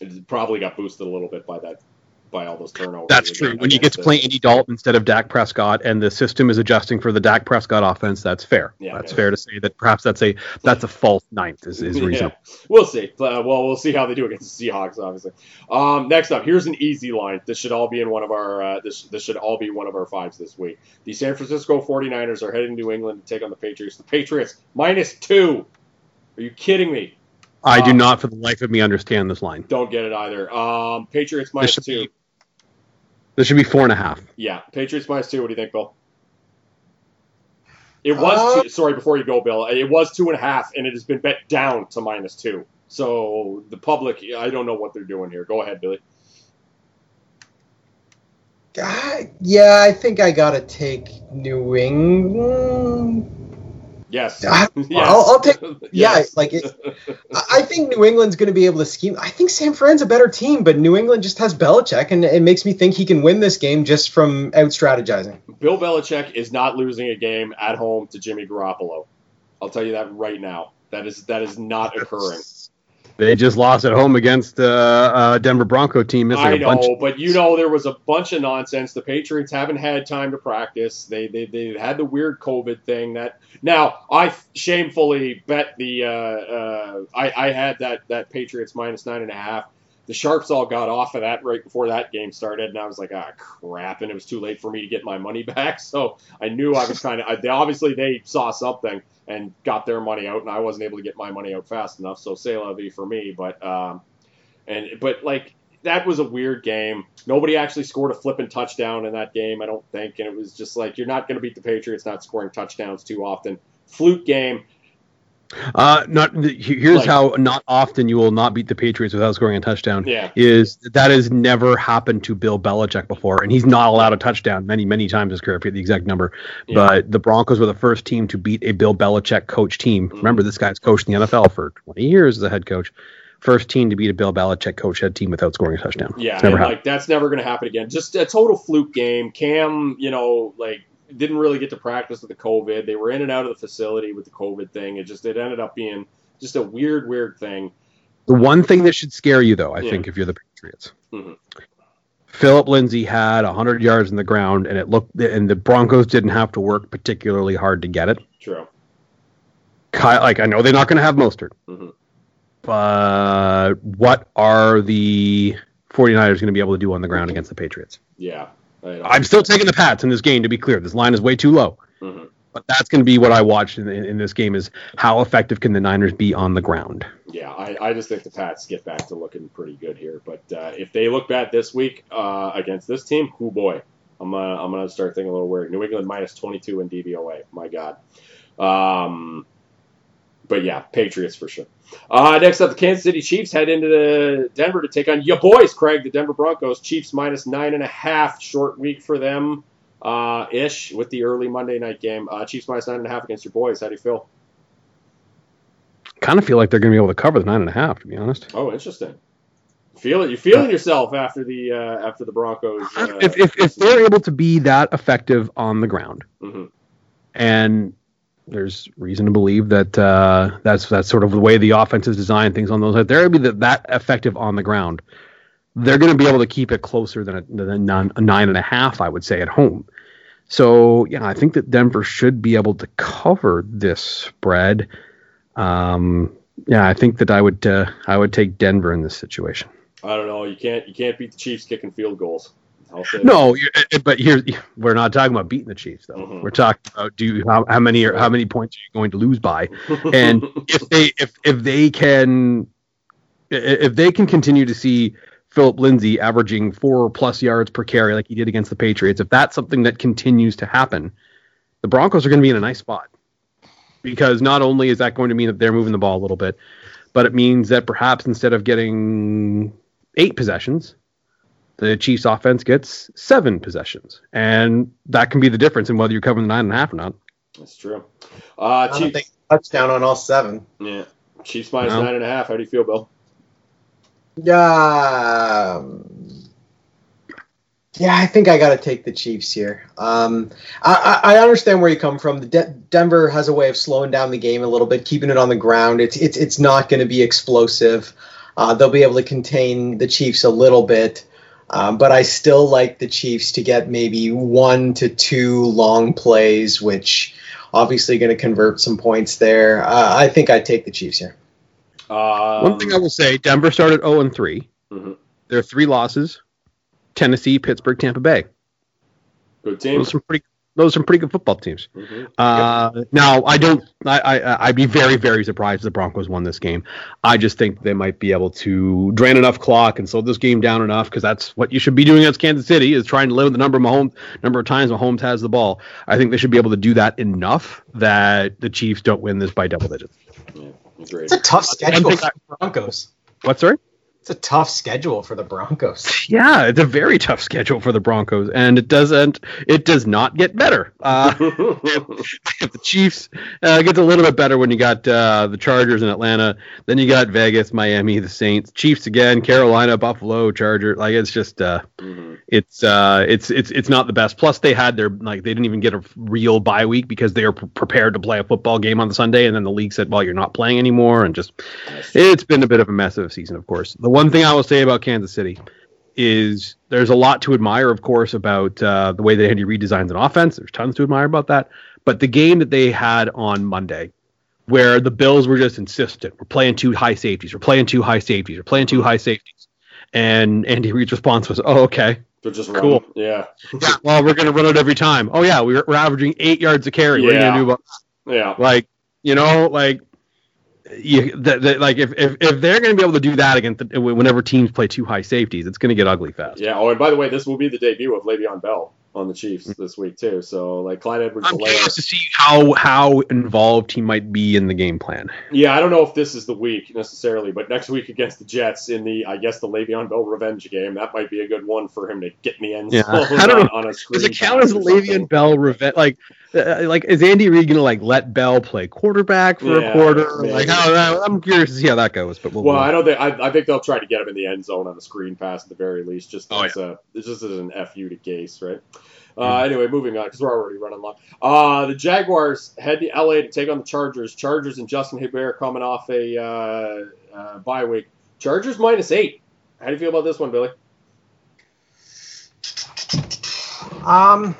it probably got boosted a little bit by that, by all those turnovers. That's true. When you get to play Andy Dalton instead of Dak Prescott, and the system is adjusting for the Dak Prescott offense, that's fair. Yeah, that's yeah. fair to say that perhaps that's a that's a [laughs] false ninth is, is reasonable. Yeah, we'll see. Uh, well, we'll see how they do against the Seahawks, obviously. Um, next up, here's an easy line. This should all be in one of our. Uh, this this should all be one of our fives this week. The San Francisco 49ers are heading to New England to take on the Patriots. The Patriots minus two. Are you kidding me? I do Um, not, for the life of me, understand this line. Don't get it either. Um, Patriots two. be- This should be four and a half. Yeah, Patriots minus two. What do you think, Bill? It was Uh, two, sorry before you go, Bill. It was two and a half, and it has been bet down to minus two. So the public, I don't know what they're doing here. Go ahead, Billy. I- yeah, I think I gotta take New England. Yes. I- yes. I'll- I'll take- [laughs] Yeah, Yes. like it, I I think New England's going to be able to scheme. I think San Fran's a better team, but New England just has Belichick, and it makes me think he can win this game just from out strategizing. Bill Belichick is not losing a game at home to Jimmy Garoppolo. I'll tell you that right now. That is that is not occurring. They just lost at home against the uh, Denver Bronco team. Like I know, but you know there was a bunch of nonsense. The Patriots haven't had time to practice. They they they had the weird COVID thing. That now I shamefully bet the uh, uh, I I had that that Patriots minus nine and a half. The sharps all got off of that right before that game started, and I was like, ah, crap! And it was too late for me to get my money [laughs] back. So I knew I was [laughs] kind of. Obviously, they saw something and got their money out, and I wasn't able to get my money out fast enough. So say la vie for me, but um, and but like that was a weird game. Nobody actually scored a flipping touchdown in that game, I don't think. And it was just like you're not going to beat the Patriots not scoring touchdowns too often. Fluke game. Uh, not here's Like- how not often you will not beat the Patriots without scoring a touchdown. Yeah. Is that has never happened to Bill Belichick before, and he's not allowed a touchdown many many times his career. I forget the exact number, Yeah. but the Broncos were the first team to beat a Bill Belichick coach team. Mhm. Remember, this guy's coached in the NFL for 20 years as a head coach. First team to beat a Bill Belichick coach head team without scoring a touchdown. Yeah, never like that's never going to happen again. Just a total fluke game. Cam, you know, like didn't really get to practice with the COVID. They were in and out of the facility with the COVID thing. It just it ended up being just a weird, weird thing. The one thing that should scare you, though, I Yeah. think, if you're the Patriots, Mhm. Philip Lindsay had 100 yards in the ground, and it looked, and the Broncos didn't have to work particularly hard to get it. True. Kyle, like I know they're not going to have Mostert, Mhm. but what are the 49ers going to be able to do on the ground against the Patriots? Yeah. I'm still taking the Pats in this game. To be clear, this line is way too low. Mhm. But that's going to be what I watched in, in, in this game: is how effective can the Niners be on the ground? Yeah, I, I just think the Pats get back to looking pretty good here. But uh, if they look bad this week uh, against this team, oh boy, I'm gonna I'm gonna start thinking a little weird. New England minus 22 in DVOA. My God. Um, but yeah, Patriots for sure. Uh, next up, the Kansas City Chiefs head into the Denver to take on your boys, Craig, the Denver Broncos. Chiefs minus nine and a half. Short week for them, uh, ish, with the early Monday night game. Uh, Chiefs minus nine and a half against your boys. How do you feel? Kind of feel like they're going to be able to cover the nine and a half. To be honest. Oh, interesting. Feel it. You're feeling yourself after the uh, after the Broncos. Uh, if, if, if they're able to be that effective on the ground Mhm. and there's reason to believe that uh, that's that's sort of the way the offense is designed. Things on those they're going to be that, that effective on the ground. They're going to be able to keep it closer than a, than a, nine, a nine and a half, I would say, at home. So yeah, I think that Denver should be able to cover this spread. Um, yeah, I think that I would uh, I would take Denver in this situation. I don't know. You can't you can't beat the Chiefs kicking field goals. I'll No, uh, but here we're not talking about beating the Chiefs though. Mhm. We're talking about do you, how, how many are, how many points are you going to lose by? And [laughs] if they if if they can if they can continue to see Philip Lindsay averaging four plus yards per carry like he did against the Patriots, if that's something that continues to happen, the Broncos are going to be in a nice spot. Because not only is that going to mean that they're moving the ball a little bit, but it means that perhaps instead of getting eight possessions, the Chiefs offense gets seven possessions. And that can be the difference in whether you're covering the nine and a half or not. That's true. Uh, I don't Chiefs, think touchdown on all seven. yeah. Chiefs minus No. nine and a half. How do you feel, Bill? Yeah. um, Yeah, I think I got to take the Chiefs here. Um, I, I I understand where you come from. The De- Denver has a way of slowing down the game a little bit, keeping it on the ground. It's it's it's not going to be explosive. Uh, they'll be able to contain the Chiefs a little bit, um, but I still like the Chiefs to get maybe one to two long plays, which obviously going to convert some points there. Uh, I think I'd take the Chiefs here. Um, One thing I will say Denver started 0 and 3. Mhm. There are three losses Tennessee, Pittsburgh, Tampa Bay. good team. Those are some pretty. Those are some pretty good football teams. Mhm. Uh, Now, I don't. I, I I'd be very very surprised if the Broncos won this game. I just think they might be able to drain enough clock and slow this game down enough because that's what you should be doing against Kansas City is trying to limit the number of Mahomes number of times Mahomes has the ball. I think they should be able to do that enough that the Chiefs don't win this by double digits. Yeah. It's a tough schedule for the Broncos. What's sorry? It's a tough schedule for the Broncos. [laughs] Yeah, it's a very tough schedule for the Broncos, and it doesn't. It does not get better. Uh, [laughs] the Chiefs uh, gets a little bit better when you got uh, the Chargers in Atlanta, then you got Vegas, Miami, the Saints, Chiefs again, Carolina, Buffalo, Charger. Like it's just uh, Mhm. it's uh, it's it's it's not the best. Plus they had their like they didn't even get a real bye week because they were pre- prepared to play a football game on the Sunday, and then the league said, well, you're not playing anymore, and just it's been a bit of a mess of a season, of course. The one thing I will say about Kansas City is there's a lot to admire, of course, about uh, the way that Andy Reid designs an offense. There's tons to admire about that. But the game that they had on Monday, where the Bills were just insistent, we're playing two high safeties, we're playing two high safeties, we're playing two high safeties, and Andy Reid's response was, "Oh, okay, They're just Cool. running. Yeah. yeah, well, we're gonna run it every time. Oh yeah, we're, we're averaging eight yards a carry. What are you gonna do about Yeah. like you know like you that that- like if, if if they're going to be able to do that against whenever teams play two high safeties it's going to get ugly fast Yeah. Oh, and by the way, this will be the debut of Le'Veon Bell on the Chiefs this week too. So like Clyde edwards i'm curious to see how how involved he might be in the game plan Yeah, I don't know if this is the week necessarily, but next week against the Jets in the, I guess the Le'Veon Bell revenge game, that might be a good one for him to get me in the end Yeah. [laughs] zone [laughs] I don't on, on a screen. does it count pass as a. Le'Veon Bell revenge like uh, like is Andy Reid going to like let Bell play quarterback for Yeah, a quarter maybe. like how, I'm curious to see how that goes but we'll, Well, I don't think I, I think they'll try to get him in the end zone on a screen pass at the very least, just Oh, as a it's just as an fu to Gase, right? Uh. Anyway, moving on because we're already running long. Uh, the Jaguars head to LA to take on the Chargers. Chargers and Justin Herbert coming off a uh, uh, bye week. Chargers minus eight. How do you feel about this one, Billy? Um,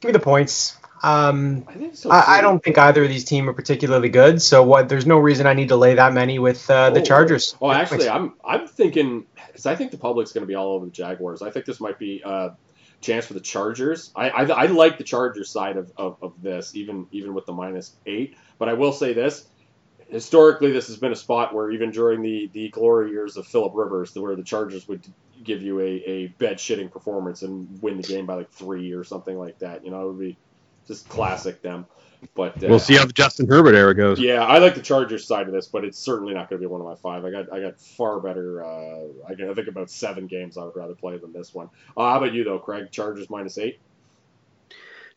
give me the points. Um, I so. I, I don't think either of these teams are particularly good. So what? There's no reason I need to lay that many with uh, the Oh. Chargers. Oh, actually, I'm I'm thinking because I think the public's going to be all over the Jaguars. I think this might be a chance for the Chargers. I I, I like the Chargers side of, of, of this, even even with the minus eight. But I will say this: historically, this has been a spot where even during the the glory years of Philip Rivers, where the Chargers would give you a, a bed shitting performance and win the game by like three or something like that. You know, it would be just classic them. But uh, we'll see how the Justin Herbert era goes yeah, I like the Chargers side of this, but it's certainly not going to be one of my five. I got I got far better. Uh, I, got, I think about seven games I would rather play than this one. Uh, how about you though, Craig? Chargers minus eight.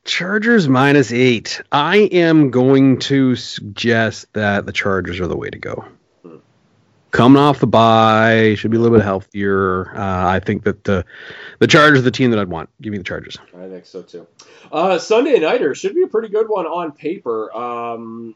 Chargers minus eight. I am going to suggest that the Chargers are the way to go. Coming off the bye, should be a little bit healthier. Uh, I think that the the Chargers are the team that I'd want. Give me the Chargers. I think so too. Uh, Sunday nighter should be a pretty good one on paper. Um,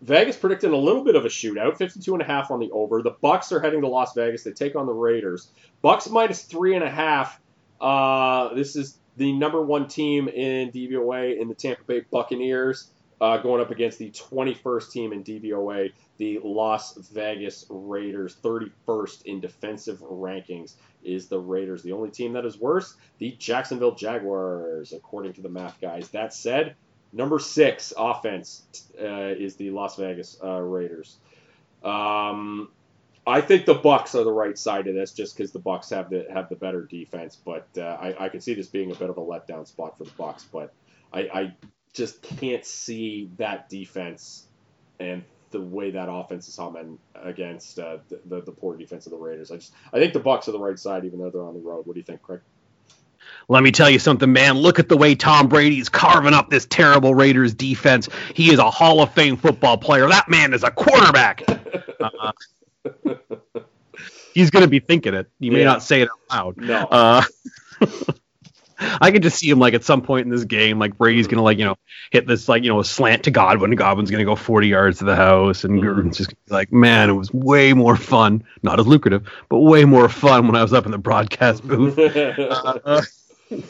Vegas predicting a little bit of a shootout, 52 and a half on the over. The Bucs are heading to Las Vegas. They take on the Raiders. Bucs minus three and a half. Uh, this is the number one team in DVOA in the Tampa Bay Buccaneers, uh, going up against the 21st team in DVOA, the Las Vegas Raiders. 31st in defensive rankings is the Raiders. The only team that is worse, the Jacksonville Jaguars, according to the math guys. That said, Number six offense uh, is the Las Vegas uh, Raiders. Um, I think the Bucs are the right side of this, just because the Bucs have the have the better defense. But uh, I, I can see this being a bit of a letdown spot for the Bucs. But I, I just can't see that defense and the way that offense is humming against uh, the, the, the poor defense of the Raiders. I just I think the Bucs are the right side, even though they're on the road. What do you think, Craig? Let me tell you something, man. Look at the way Tom Brady's carving up this terrible Raiders defense. He is a Hall of Fame football player. That man is a quarterback. Uh, [laughs] he's going to be thinking it. You may Yeah. not say it out loud. No. Uh, [laughs] I could just see him like at some point in this game, like Brady's gonna like you know hit this like you know slant to Godwin. Godwin's gonna go 40 yards to the house, and Mhm. Gruden's just gonna be like, man, it was way more fun, not as lucrative, but way more fun when I was up in the broadcast booth. Uh, [laughs]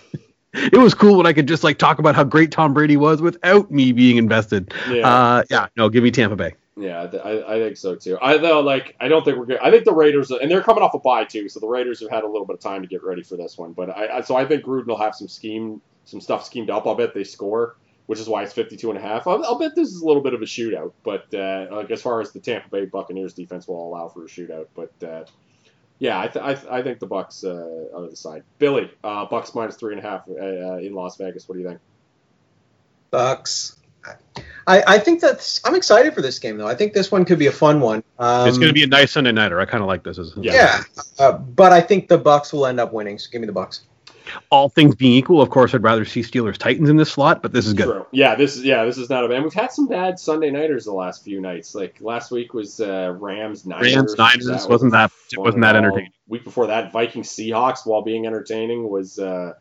it was cool when I could just like talk about how great Tom Brady was without me being invested. yeah. Uh, yeah, no, give me Tampa Bay. Yeah, I, I think so too. I though like I don't think we're good. I think the Raiders and they're coming off a bye too, so the Raiders have had a little bit of time to get ready for this one. But I, I so I think Gruden will have some scheme, some stuff schemed up. I'll bet they score, which is why it's 52 and a half. I'll, I'll bet this is a little bit of a shootout. But uh, like as far as the Tampa Bay Buccaneers defense will allow for a shootout, but uh, yeah, I, th- I, th- I think the Bucs uh, are the side. Billy, uh, Bucs minus three and a half uh, uh, in Las Vegas. What do you think? Bucs. I, I think that's. I'm excited for this game though. I think this one could be a fun one. Um, it's going to be a nice Sunday nighter. I kind of like this. Yeah. yeah, uh, but I think the Bucs will end up winning. So give me the Bucs. All things being equal, of course, I'd rather see Steelers Titans in this slot, but this is good. True. Yeah, this is yeah, this is not a bad. We've had some bad Sunday nighters the last few nights. Like last week was uh, Rams Niners. Rams Niners That wasn't that fun wasn't that entertaining. Week before that, Vikings Seahawks, while being entertaining, was uh,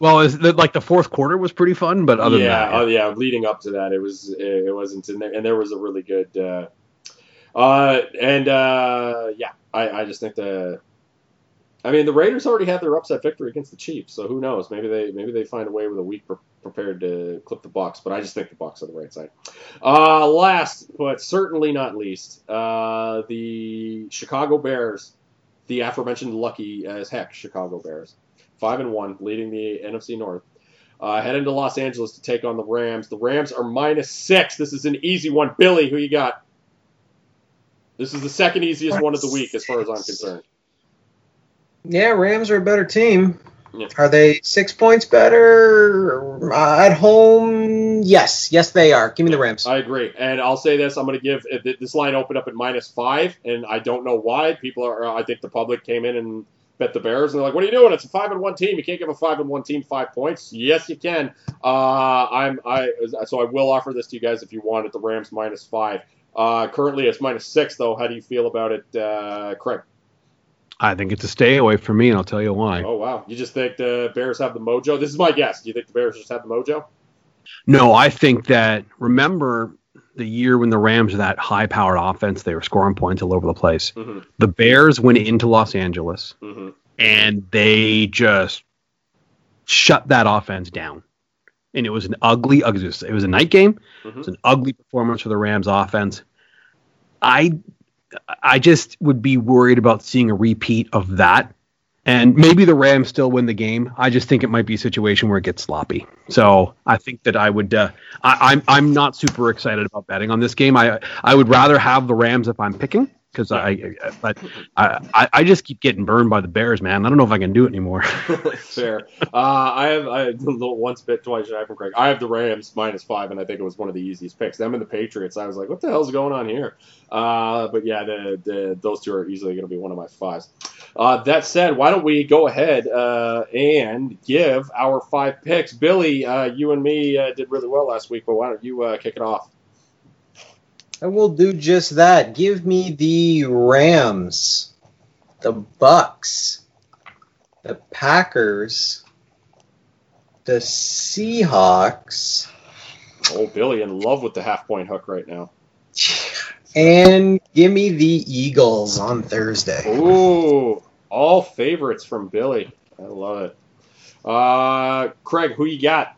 Well, is the, like the fourth quarter was pretty fun, but other yeah, than that, oh, yeah. Leading up to that, it was it, it wasn't in there, and there was a really good. Uh, uh, and uh, yeah, I, I just think the. I mean, the Raiders already had their upset victory against the Chiefs, so who knows? Maybe they maybe they find a way with a week pre- prepared to clip the Bucs, but I just think the Bucs are the right side. Uh, last but certainly not least, uh, the Chicago Bears, the aforementioned lucky as heck Chicago Bears, five and one, leading the NFC North. Uh, heading to Los Angeles to take on the Rams. The Rams are minus six. This is an easy one. Billy, who you got? This is the second easiest one of the week, as far as I'm concerned. Yeah, Rams are a better team. Yeah. Are they six points better uh, at home? Yes, yes they are. Give me the Rams. I agree, and I'll say this: I'm going to give this line opened up at minus five, and I don't know why. People are, I think the public came in and bet the Bears, and they're like, "What are you doing? It's a five and one team. You can't give a five and one team five points." Yes, you can. Uh, I'm, I, so I will offer this to you guys if you want it. The Rams minus five. Uh, currently, it's minus six, though. How do you feel about it, uh, Craig? I think it's a stay away for me, and I'll tell you why. Oh wow, you just think the Bears have the mojo? This is my guess. Do you think the Bears just have the mojo? No, I think that remember the year when the Rams were that high powered offense, they were scoring points all over the place. Mm-hmm. The Bears went into Los Angeles Mm-hmm. and they just shut that offense down. And it was an ugly, ugly it was a night game. It was an ugly performance for the Rams offense. I I just would be worried about seeing a repeat of that. And maybe the Rams still win the game. I just think it might be a situation where it gets sloppy. So I think that I would. Uh, I, I'm I'm not super excited about betting on this game. I I would rather have the Rams if I'm picking because I. I, I I just keep getting burned by the Bears, man. I don't know if I can do it anymore. [laughs] [laughs] Fair. Uh, I have I have a little once bit twice shy from Craig. I have the Rams minus five, and I think it was one of the easiest picks. Them and the Patriots. I was like, what the hell's going on here? Uh, but yeah, the, the those two are easily going to be one of my fives. Uh, that said, why don't we go ahead uh, and give our five picks? Billy, uh, you and me uh, did really well last week, but why don't you uh, kick it off? I will do just that. Give me the Rams, the Bucs, the Packers, the Seahawks, Oh, Billy in love with the half point hook right now. [laughs] and give me the Eagles on Thursday. Ooh, all favorites from Billy. I love it. Uh, Craig, who you got?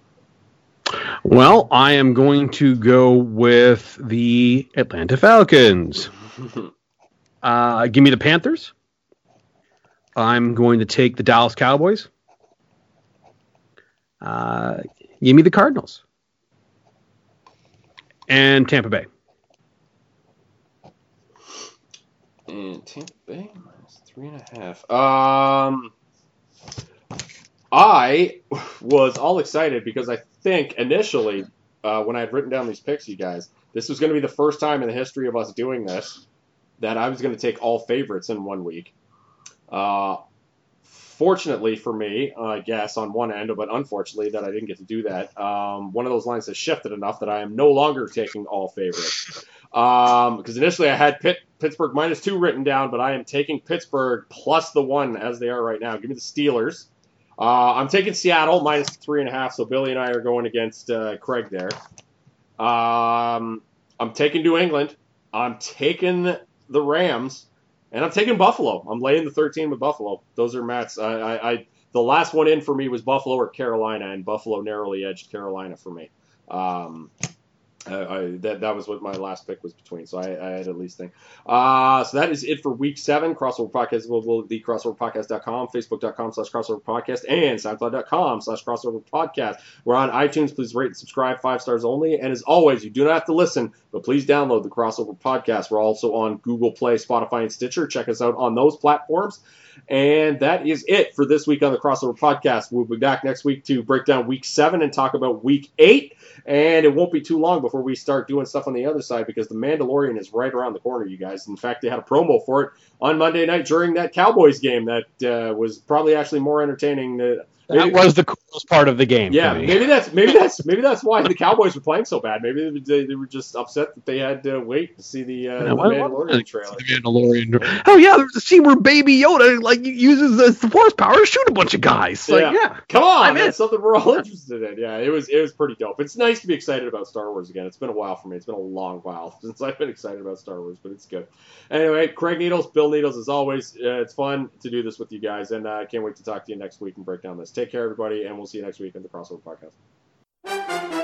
Well, I am going to go with the Atlanta Falcons. [laughs] Uh, give me the Panthers. I'm going to take the Dallas Cowboys. Uh, give me the Cardinals. And Tampa Bay. And Tampa Bay minus three and a half. Um, I [laughs] was all excited because I think initially, uh, when I had written down these picks, you guys, this was going to be the first time in the history of us doing this that I was going to take all favorites in one week. Uh, fortunately for me, I guess on one end, but unfortunately that I didn't get to do that. Um, one of those lines has shifted enough that I am no longer taking all favorites. Because initially I had Pitt, Pittsburgh minus two written down, but I am taking Pittsburgh plus the one as they are right now. Give me the Steelers. Uh, I'm taking Seattle minus three and a half, so Billy and I are going against uh, Craig there. Um, I'm taking New England. I'm taking the Rams, and I'm taking Buffalo. I'm laying the 13 with Buffalo. Those are Matt's. I, I, I the last one in for me was Buffalo or Carolina, and Buffalo narrowly edged Carolina for me. Um, I, I, that that was what my last pick was between, so I, I had at least think. Uh, so that is it for week seven. Crossover Podcast will will the crossoverpodcast.com, facebook.com slash crossover podcast, and soundcloud.com slash crossover podcast. We're on iTunes. Please rate and subscribe, five stars only. And as always, you do not have to listen, but please download the crossover podcast. We're also on Google Play, Spotify, and Stitcher. Check us out on those platforms. And that is it for this week on the Crossover Podcast. We'll be back next week to break down week seven and talk about week eight. And it won't be too long before we start doing stuff on the other side because The Mandalorian is right around the corner, you guys. In fact, they had a promo for it on Monday night during that Cowboys game that uh, was probably actually more entertaining. Than, That was the coolest part of the game. yeah, maybe that's maybe that's maybe that's why the Cowboys were playing so bad. Maybe they, they were just upset that they had to wait to see the, uh, Yeah, the Mandalorian trailer. The Mandalorian. Oh yeah, there's a scene where Baby Yoda like uses the Force power to shoot a bunch of guys. Like, Yeah. yeah. Come on, I'm in. something we're all interested in. Yeah, it was it was pretty dope. It's nice to be excited about Star Wars again. It's been a while for me. It's been a long while [laughs] since I've been excited about Star Wars, but it's good. Anyway, Craig Needles, Bill Needles, as always, uh, it's fun to do this with you guys, and uh, I can't wait to talk to you next week and break down this. Take care, everybody, and we'll see you next week in the Crossover Podcast.